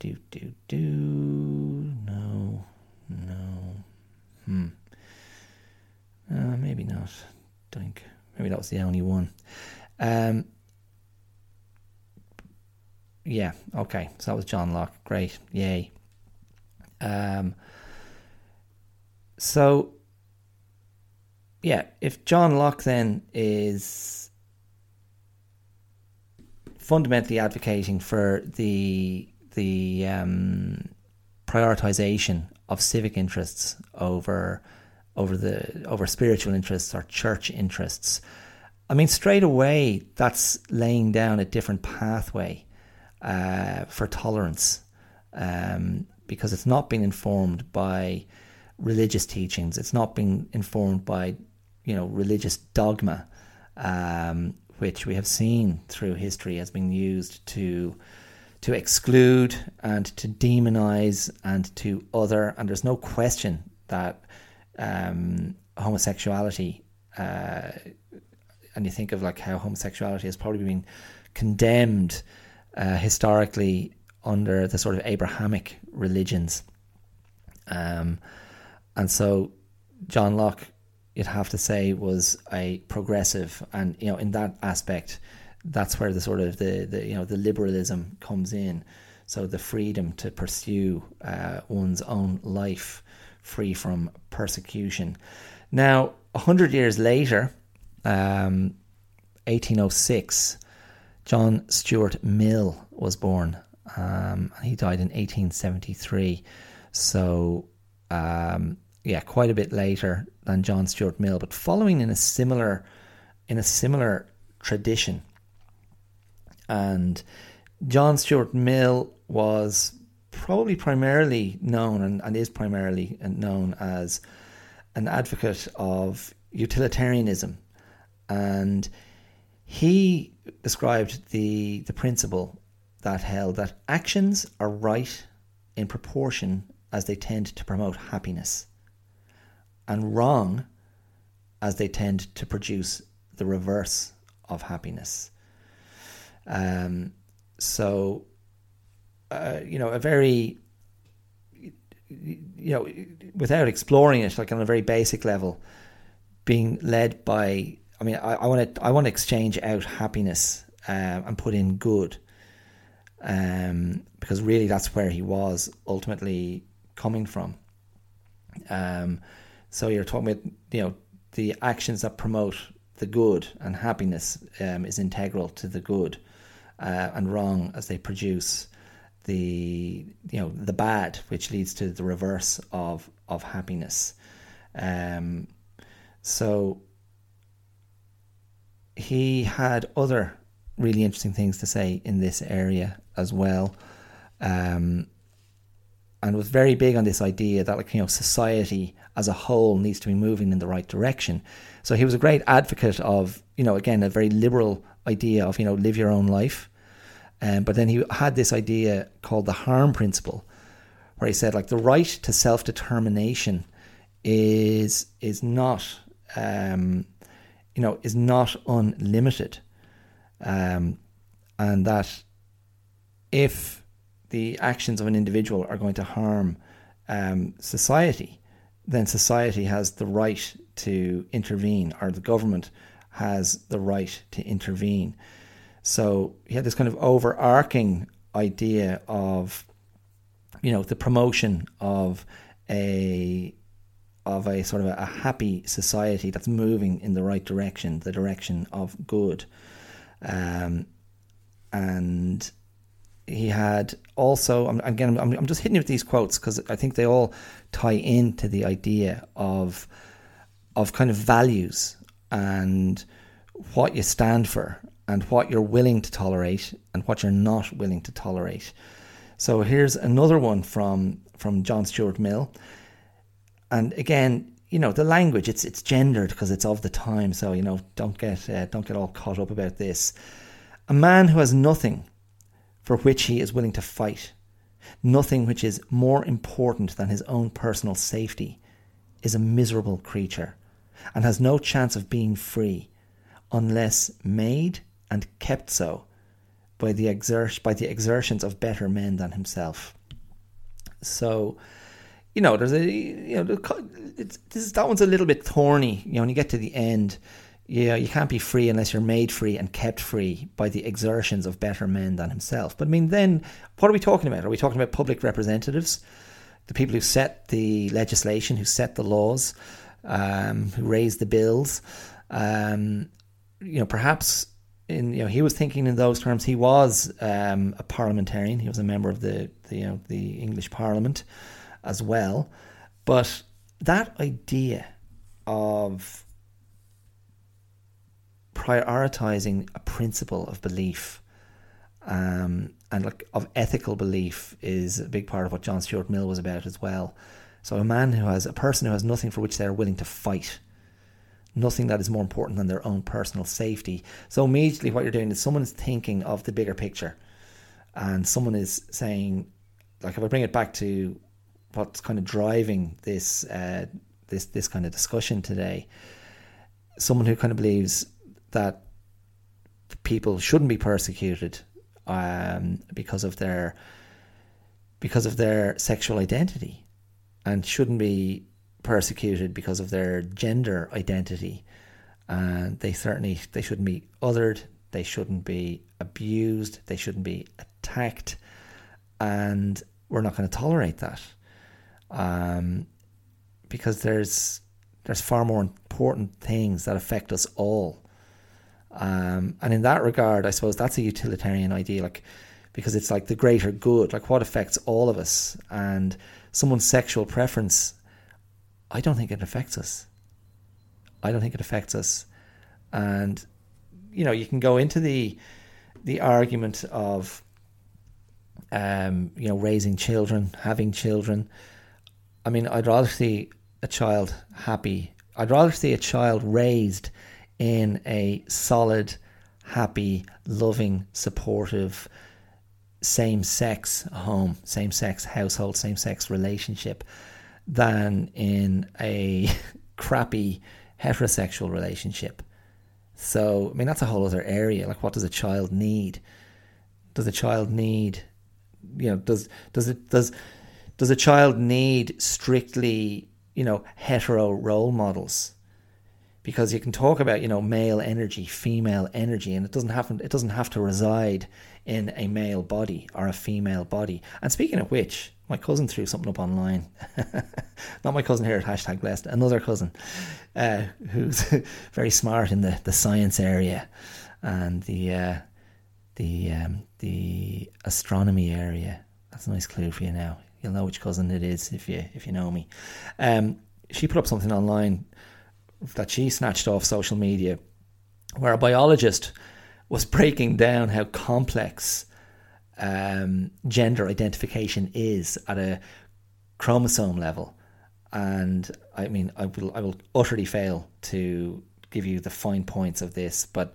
Do, do, do. No, no. Hmm. Uh, maybe not. Dink. Maybe that was the only one. Um, yeah, okay. So that was John Locke. Great. Yay. Um, so, yeah, if John Locke then is fundamentally advocating for the the um, prioritization of civic interests over over the over spiritual interests or church interests. I mean, straight away, that's laying down a different pathway uh, for tolerance um, because it's not being informed by religious teachings. It's not being informed by you know religious dogma, um, which we have seen through history has been used to to exclude and to demonize and to other. And there's no question that um, homosexuality, uh, and you think of like how homosexuality has probably been condemned uh, historically under the sort of Abrahamic religions. Um, and so John Locke, you'd have to say, was a progressive, and you know, in that aspect, that's where the sort of the, the you know the liberalism comes in. So the freedom to pursue uh, one's own life, free from persecution. Now, hundred years later, um, 1806, John Stuart Mill was born. Um, he died in 1873. So, um, yeah, quite a bit later than John Stuart Mill, but following in a similar in a similar tradition. And John Stuart Mill was probably primarily known and, and is primarily known as an advocate of utilitarianism. And he described the, the principle that held that actions are right in proportion as they tend to promote happiness, and wrong as they tend to produce the reverse of happiness. Um, so, uh, you know, a very, you know, without exploring it, like on a very basic level, being led by, I mean, I want to, I want to exchange out happiness uh, and put in good, um, because really that's where he was ultimately coming from. Um, so you're talking about, you know, the actions that promote the good and happiness um, is integral to the good uh, and wrong as they produce the you know the bad, which leads to the reverse of of happiness. Um, so he had other really interesting things to say in this area as well, um, and was very big on this idea that like you know society as a whole needs to be moving in the right direction. So he was a great advocate of you know again a very liberal idea of you know live your own life um, but then he had this idea called the harm principle, where he said like the right to self determination is is not um, you know is not unlimited, um, and that if the actions of an individual are going to harm um, society, then society has the right to intervene, or the government has the right to intervene. So he had this kind of overarching idea of, you know, the promotion of a of a sort of a, happy society that's moving in the right direction, the direction of good. Um, and he had also again I'm, I'm just hitting you with these quotes because I think they all tie into the idea of of kind of values and what you stand for and what you're willing to tolerate and what you're not willing to tolerate. So here's another one from from John Stuart Mill. And again, you know, the language it's it's gendered because it's of the time, so you know, don't get uh, don't get all caught up about this. A man who has nothing for which he is willing to fight, nothing which is more important than his own personal safety, is a miserable creature and has no chance of being free unless made and kept so by the exert by the exertions of better men than himself. So, you know, there's a you know it's, this that one's a little bit thorny. You know, when you get to the end, you know, you can't be free unless you're made free and kept free by the exertions of better men than himself. But I mean, then what are we talking about? Are we talking about public representatives, the people who set the legislation, who set the laws, um, who raise the bills? Um, you know, perhaps in you know he was thinking in those terms. He was um, a parliamentarian. He was a member of the, the you know the English Parliament as well. But that idea of prioritizing a principle of belief um, and like of ethical belief is a big part of what John Stuart Mill was about as well. So a man who has a person who has nothing for which they're willing to fight, nothing that is more important than their own personal safety. So immediately what you're doing is someone is thinking of the bigger picture, and someone is saying, like if I bring it back to what's kind of driving this uh, this this kind of discussion today, someone who kind of believes that people shouldn't be persecuted um, because of their because of their sexual identity and shouldn't be persecuted because of their gender identity. And they certainly they shouldn't be othered. They shouldn't be abused. They shouldn't be attacked. And we're not going to tolerate that. Um, because there's there's far more important things that affect us all. Um, and in that regard, I suppose that's a utilitarian idea, like because it's like the greater good, like what affects all of us. And someone's sexual preference, I don't think it affects us. I don't think it affects us. And you know, you can go into the the argument of um, you know, raising children, having children. I mean, I'd rather see a child happy. I'd rather see a child raised in a solid, happy, loving, supportive, same sex home, same sex household, same sex relationship than in a crappy heterosexual relationship. So, I mean, that's a whole other area. Like, what does a child need? Does a child need, you know, does does it does does a child need strictly, you know, hetero role models? because you can talk about you know male energy, female energy, and it doesn't happen. It doesn't have to reside in a male body or a female body. And speaking of which, my cousin threw something up online. Not my cousin here at hashtag blessed, another cousin uh, who's very smart in the, the science area and the uh, the um, the astronomy area. That's a nice clue for you now. You'll know which cousin it is if you if you know me. Um, she put up something online that she snatched off social media, where a biologist was breaking down how complex um, gender identification is at a chromosome level. And I mean, I will, I will utterly fail to give you the fine points of this, but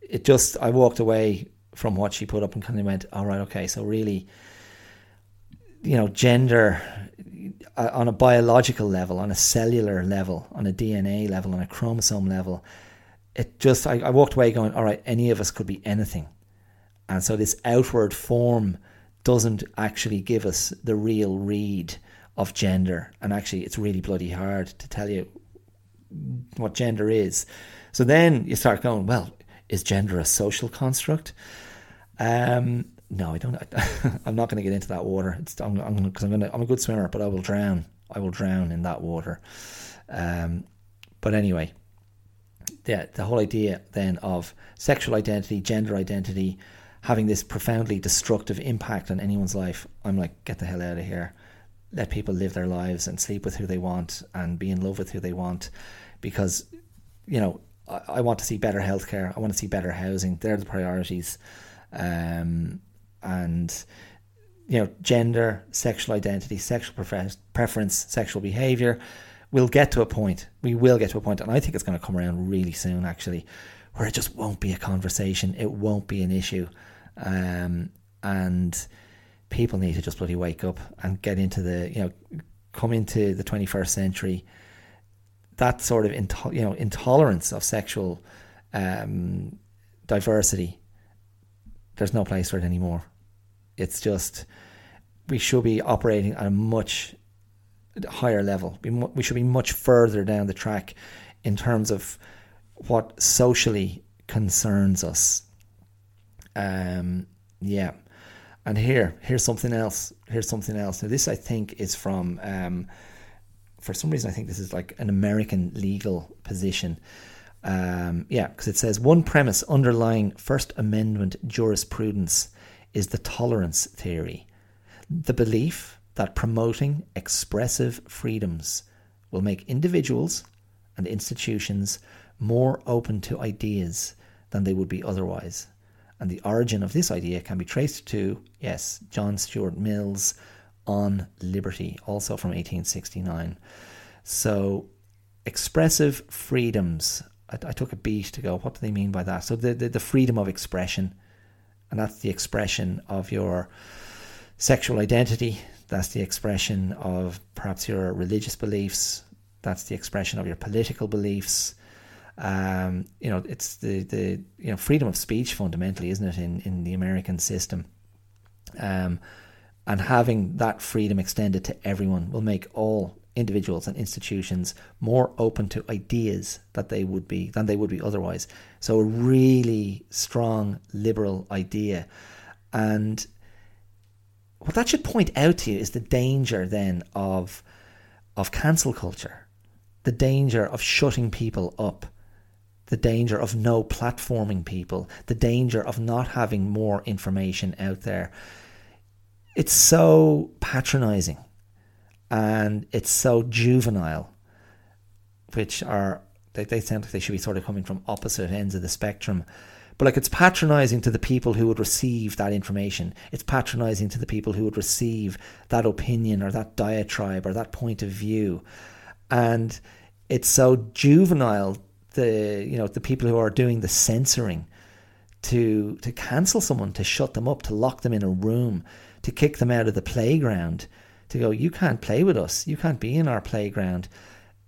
it just, I walked away from what she put up and kind of went, all right, okay, so really, you know, gender uh, on a biological level, on a cellular level, on a DNA level, on a chromosome level, it just I, I walked away going, all right, any of us could be anything, and so this outward form doesn't actually give us the real read of gender, and actually, it's really bloody hard to tell you what gender is. So then you start going, well, is gender a social construct? Um, no, I don't. I'm not going to get into that water. It's, I'm, I'm, cause I'm, gonna, I'm a good swimmer, but I will drown. I will drown in that water. Um, but anyway, the, the whole idea then of sexual identity, gender identity, having this profoundly destructive impact on anyone's life, I'm like, get the hell out of here. Let people live their lives and sleep with who they want and be in love with who they want. Because, you know, I, I want to see better healthcare. I want to see better housing. They're the priorities. Um, and you know gender, sexual identity, sexual prefer- preference, sexual behavior. We'll get to a point. We will get to a point, and I think it's going to come around really soon, actually, where it just won't be a conversation. It won't be an issue, um, and people need to just bloody wake up and get into the you know come into the 21st century. That sort of into, you know intolerance of sexual um, diversity. There's no place for it anymore. It's just we should be operating at a much higher level. We should be much further down the track in terms of what socially concerns us. Um, yeah. And here, here's something else. Here's something else. Now, this I think is from, um, for some reason, I think this is like an American legal position. Um, yeah, because it says one premise underlying First Amendment jurisprudence is the tolerance theory, the belief that promoting expressive freedoms will make individuals and institutions more open to ideas than they would be otherwise. And the origin of this idea can be traced to, yes, John Stuart Mill's On Liberty, also from 1869. So, expressive freedoms. I, I, took a beat to go, what do they mean by that? So, the, the, the freedom of expression, and that's the expression of your sexual identity, that's the expression of perhaps your religious beliefs, that's the expression of your political beliefs um, you know, it's the, the you know freedom of speech fundamentally, isn't it, in, in the American system? Um, and having that freedom extended to everyone will make all individuals and institutions more open to ideas that they would be than they would be otherwise. So a really strong liberal idea, and what that should point out to you is the danger then of of cancel culture, the danger of shutting people up the danger of no platforming people, the danger of not having more information out there. It's so patronizing and it's so juvenile, which are, they, they sound like they should be sort of coming from opposite ends of the spectrum. But like it's patronizing to the people who would receive that information. It's patronizing to the people who would receive that opinion or that diatribe or that point of view. And it's so juvenile the you know the people who are doing the censoring to to cancel someone, to shut them up, to lock them in a room, to kick them out of the playground, to go, you can't play with us, you can't be in our playground.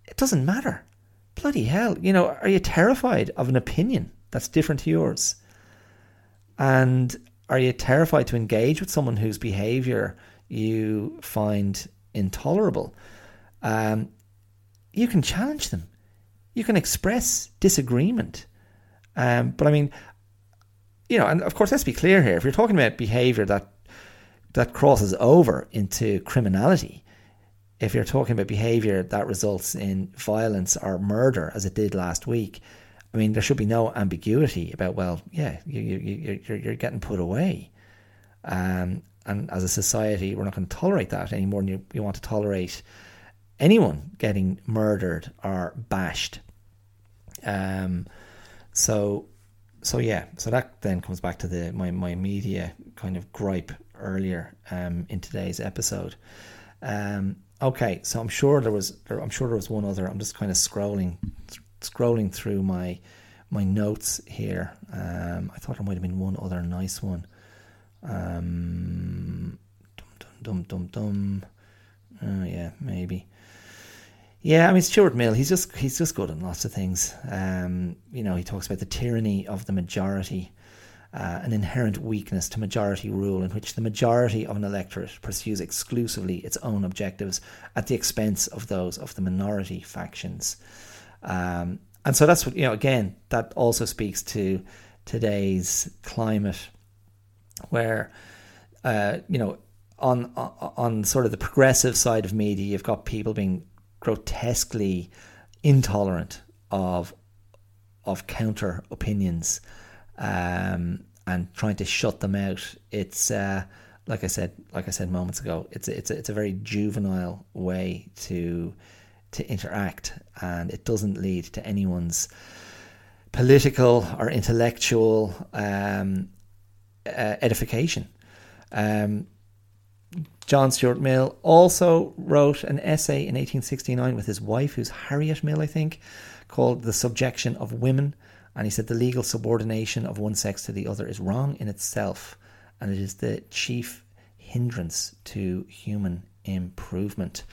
It doesn't matter. Bloody hell, you know, are you terrified of an opinion that's different to yours? And are you terrified to engage with someone whose behavior you find intolerable? Um, you can challenge them you can express disagreement. Um, but I mean, you know, and of course, let's be clear here. If you're talking about behaviour that that crosses over into criminality, if you're talking about behaviour that results in violence or murder, as it did last week, I mean, there should be no ambiguity about. Well, yeah, you, you, you're you're getting put away, um, and as a society, we're not going to tolerate that any more than you, you want to tolerate anyone getting murdered or bashed. Um, so, so yeah, so that then comes back to the my my media kind of gripe earlier um, in today's episode. Um, okay, so I'm sure there was I'm sure there was one other. I'm just kind of scrolling scrolling through my my notes here. Um, I thought there might have been one other nice one. Um, dum dum dum dum dum. Uh, yeah, maybe. Yeah, I mean Stuart Mill, he's just he's just good in lots of things. Um, you know, he talks about the tyranny of the majority, uh, an inherent weakness to majority rule, in which the majority of an electorate pursues exclusively its own objectives at the expense of those of the minority factions. Um, and so that's what you know. Again, that also speaks to today's climate, where uh, you know on on sort of the progressive side of media, you've got people being grotesquely intolerant of of counter opinions um, and trying to shut them out. It's uh, like I said, like I said moments ago. It's a, it's a, it's a very juvenile way to to interact, and it doesn't lead to anyone's political or intellectual um, uh, edification. Um, John Stuart Mill also wrote an essay in 1869 with his wife, who's Harriet Mill, I think, called The Subjection of Women. And he said the legal subordination of one sex to the other is wrong in itself, and it is the chief hindrance to human improvement.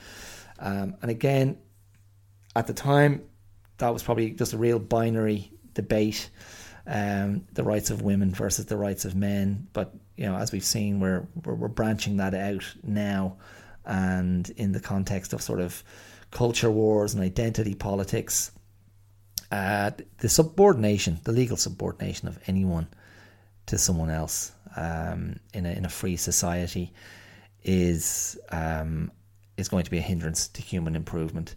Um, and again, at the time, that was probably just a real binary debate um, the rights of women versus the rights of men. But you know, as we've seen, we're, we're, we're branching that out now, and in the context of sort of culture wars and identity politics. uh, the subordination, the legal subordination of anyone to someone else um, in a in a free society is um, is going to be a hindrance to human improvement.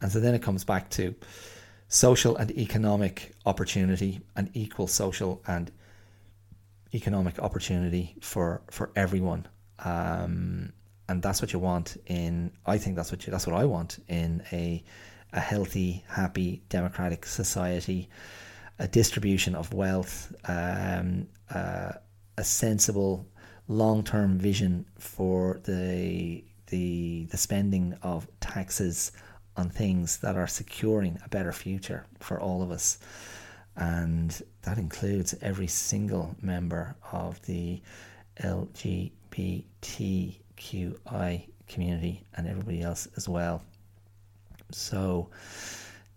And so then it comes back to social and economic opportunity and equal social and economic opportunity for for everyone. Um, and that's what you want in. I think that's what you. That's what I want in a a healthy, happy, democratic society. A distribution of wealth, um, uh, a sensible, long-term vision for the the the spending of taxes on things that are securing a better future for all of us. And that includes every single member of the LGBTQI community and everybody else as well. So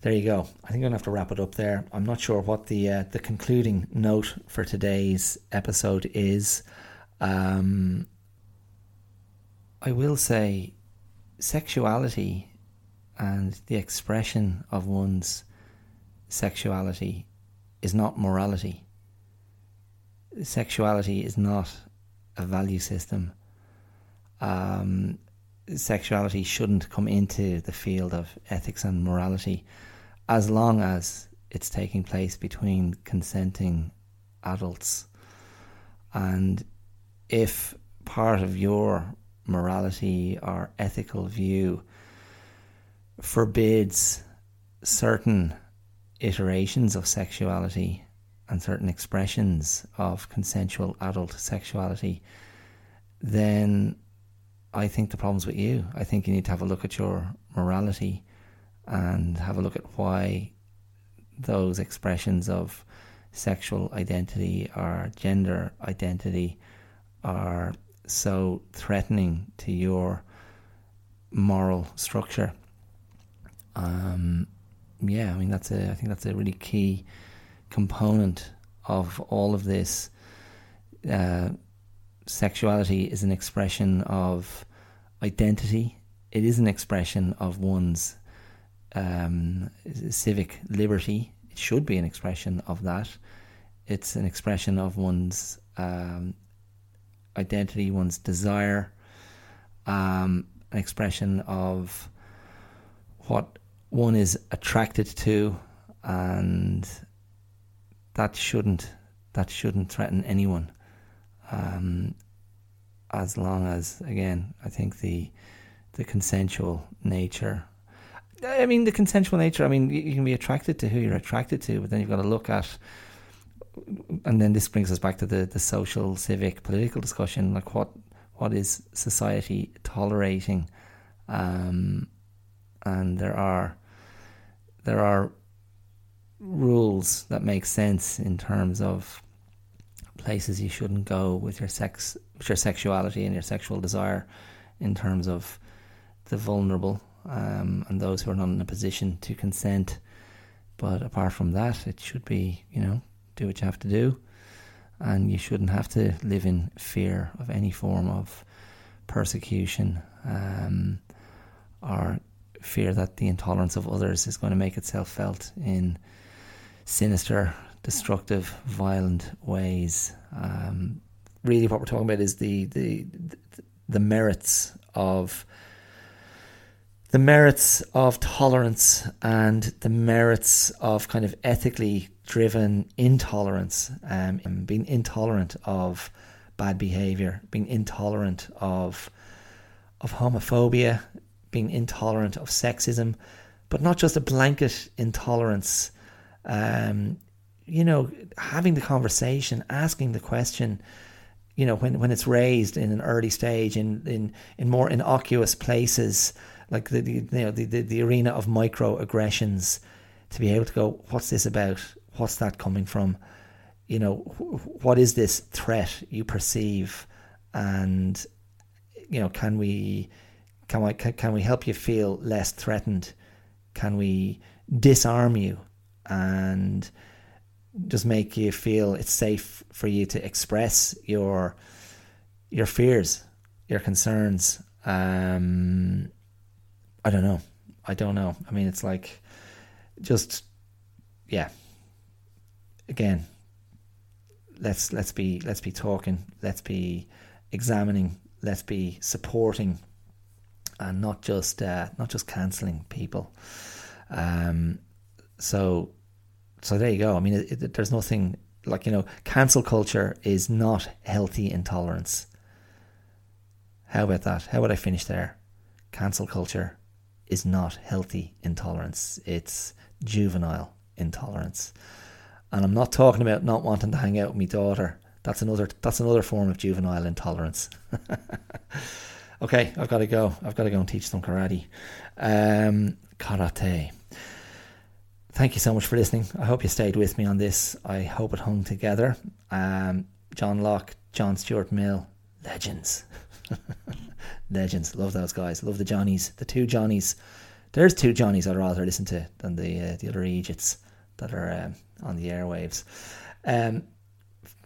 there you go. I think I'm gonna have to wrap it up there. I'm not sure what the uh, the concluding note for today's episode is. Um, I will say, sexuality and the expression of one's sexuality is not morality. Sexuality is not a value system. Um, sexuality shouldn't come into the field of ethics and morality as long as it's taking place between consenting adults. And if part of your morality or ethical view forbids certain iterations of sexuality and certain expressions of consensual adult sexuality, then I think the problem's with you. I think you need to have a look at your morality and have a look at why those expressions of sexual identity or gender identity are so threatening to your moral structure. Um, yeah, I mean that's a I think that's a really key component of all of this. Uh, sexuality is an expression of identity. It is an expression of one's um, civic liberty. It should be an expression of that. It's an expression of one's um, identity, one's desire, um, an expression of what one is attracted to, and that shouldn't that shouldn't threaten anyone. Um, as long as, again, I think the the consensual nature. I mean, the consensual nature. I mean, you can be attracted to who you're attracted to, but then you've got to look at and then this brings us back to the, the social, civic, political discussion. Like what what is society tolerating? Um, and there are there are rules that make sense in terms of places you shouldn't go with your sex, with your sexuality and your sexual desire, in terms of the vulnerable um, and those who are not in a position to consent. But apart from that, it should be you know do what you have to do, and you shouldn't have to live in fear of any form of persecution um, or fear that the intolerance of others is going to make itself felt in sinister, destructive, violent ways. Um, really, what we're talking about is the the the merits of the merits of tolerance and the merits of kind of ethically driven intolerance, um, being intolerant of bad behavior, being intolerant of of homophobia, being intolerant of sexism, but not just a blanket intolerance. Um, you know, having the conversation, asking the question, you know, when, when it's raised in an early stage in, in, in more innocuous places, like the, the you know the, the, the arena of microaggressions, to be able to go, what's this about? what's that coming from? You know, what is this threat you perceive, and you know, can we can we can we help you feel less threatened? Can we disarm you and just make you feel it's safe for you to express your your fears, your concerns? Um, I don't know. I don't know. I mean, it's like just yeah, again, let's let's be let's be talking, let's be examining, let's be supporting, and not just uh, not just cancelling people. Um, so so there you go. I mean, it, it, there's nothing like you know, cancel culture is not healthy intolerance. How about that? How would I finish there? Cancel culture is not healthy intolerance. It's juvenile intolerance. And I'm not talking about not wanting to hang out with my daughter. That's another that's another form of juvenile intolerance. okay, I've got to go. I've got to go and teach some karate. Um, karate. Thank you so much for listening. I hope you stayed with me on this. I hope it hung together. Um, John Locke, John Stuart Mill, legends. legends. Love those guys. Love the Johnnies. The two Johnnies. There's two Johnnies I'd rather listen to than the uh, the other Egypts that are um, on the airwaves. Um,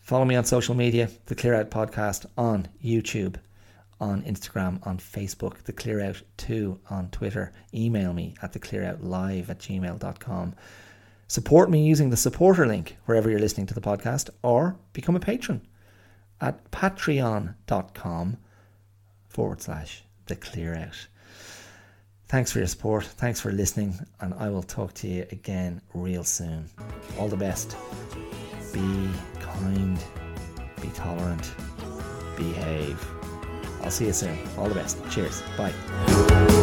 follow me on social media, the Clear Out Podcast on YouTube, on Instagram, on Facebook, the Clear Out 2 on Twitter. Email me at the Clear Out Live at gmail.com. Support me using the supporter link wherever you're listening to the podcast, or become a patron at patreon.com forward slash the clear out. Thanks for your support. Thanks for listening. And I will talk to you again real soon. All the best. Be kind. Be tolerant. Behave. I'll see you soon. All the best. Cheers. Bye.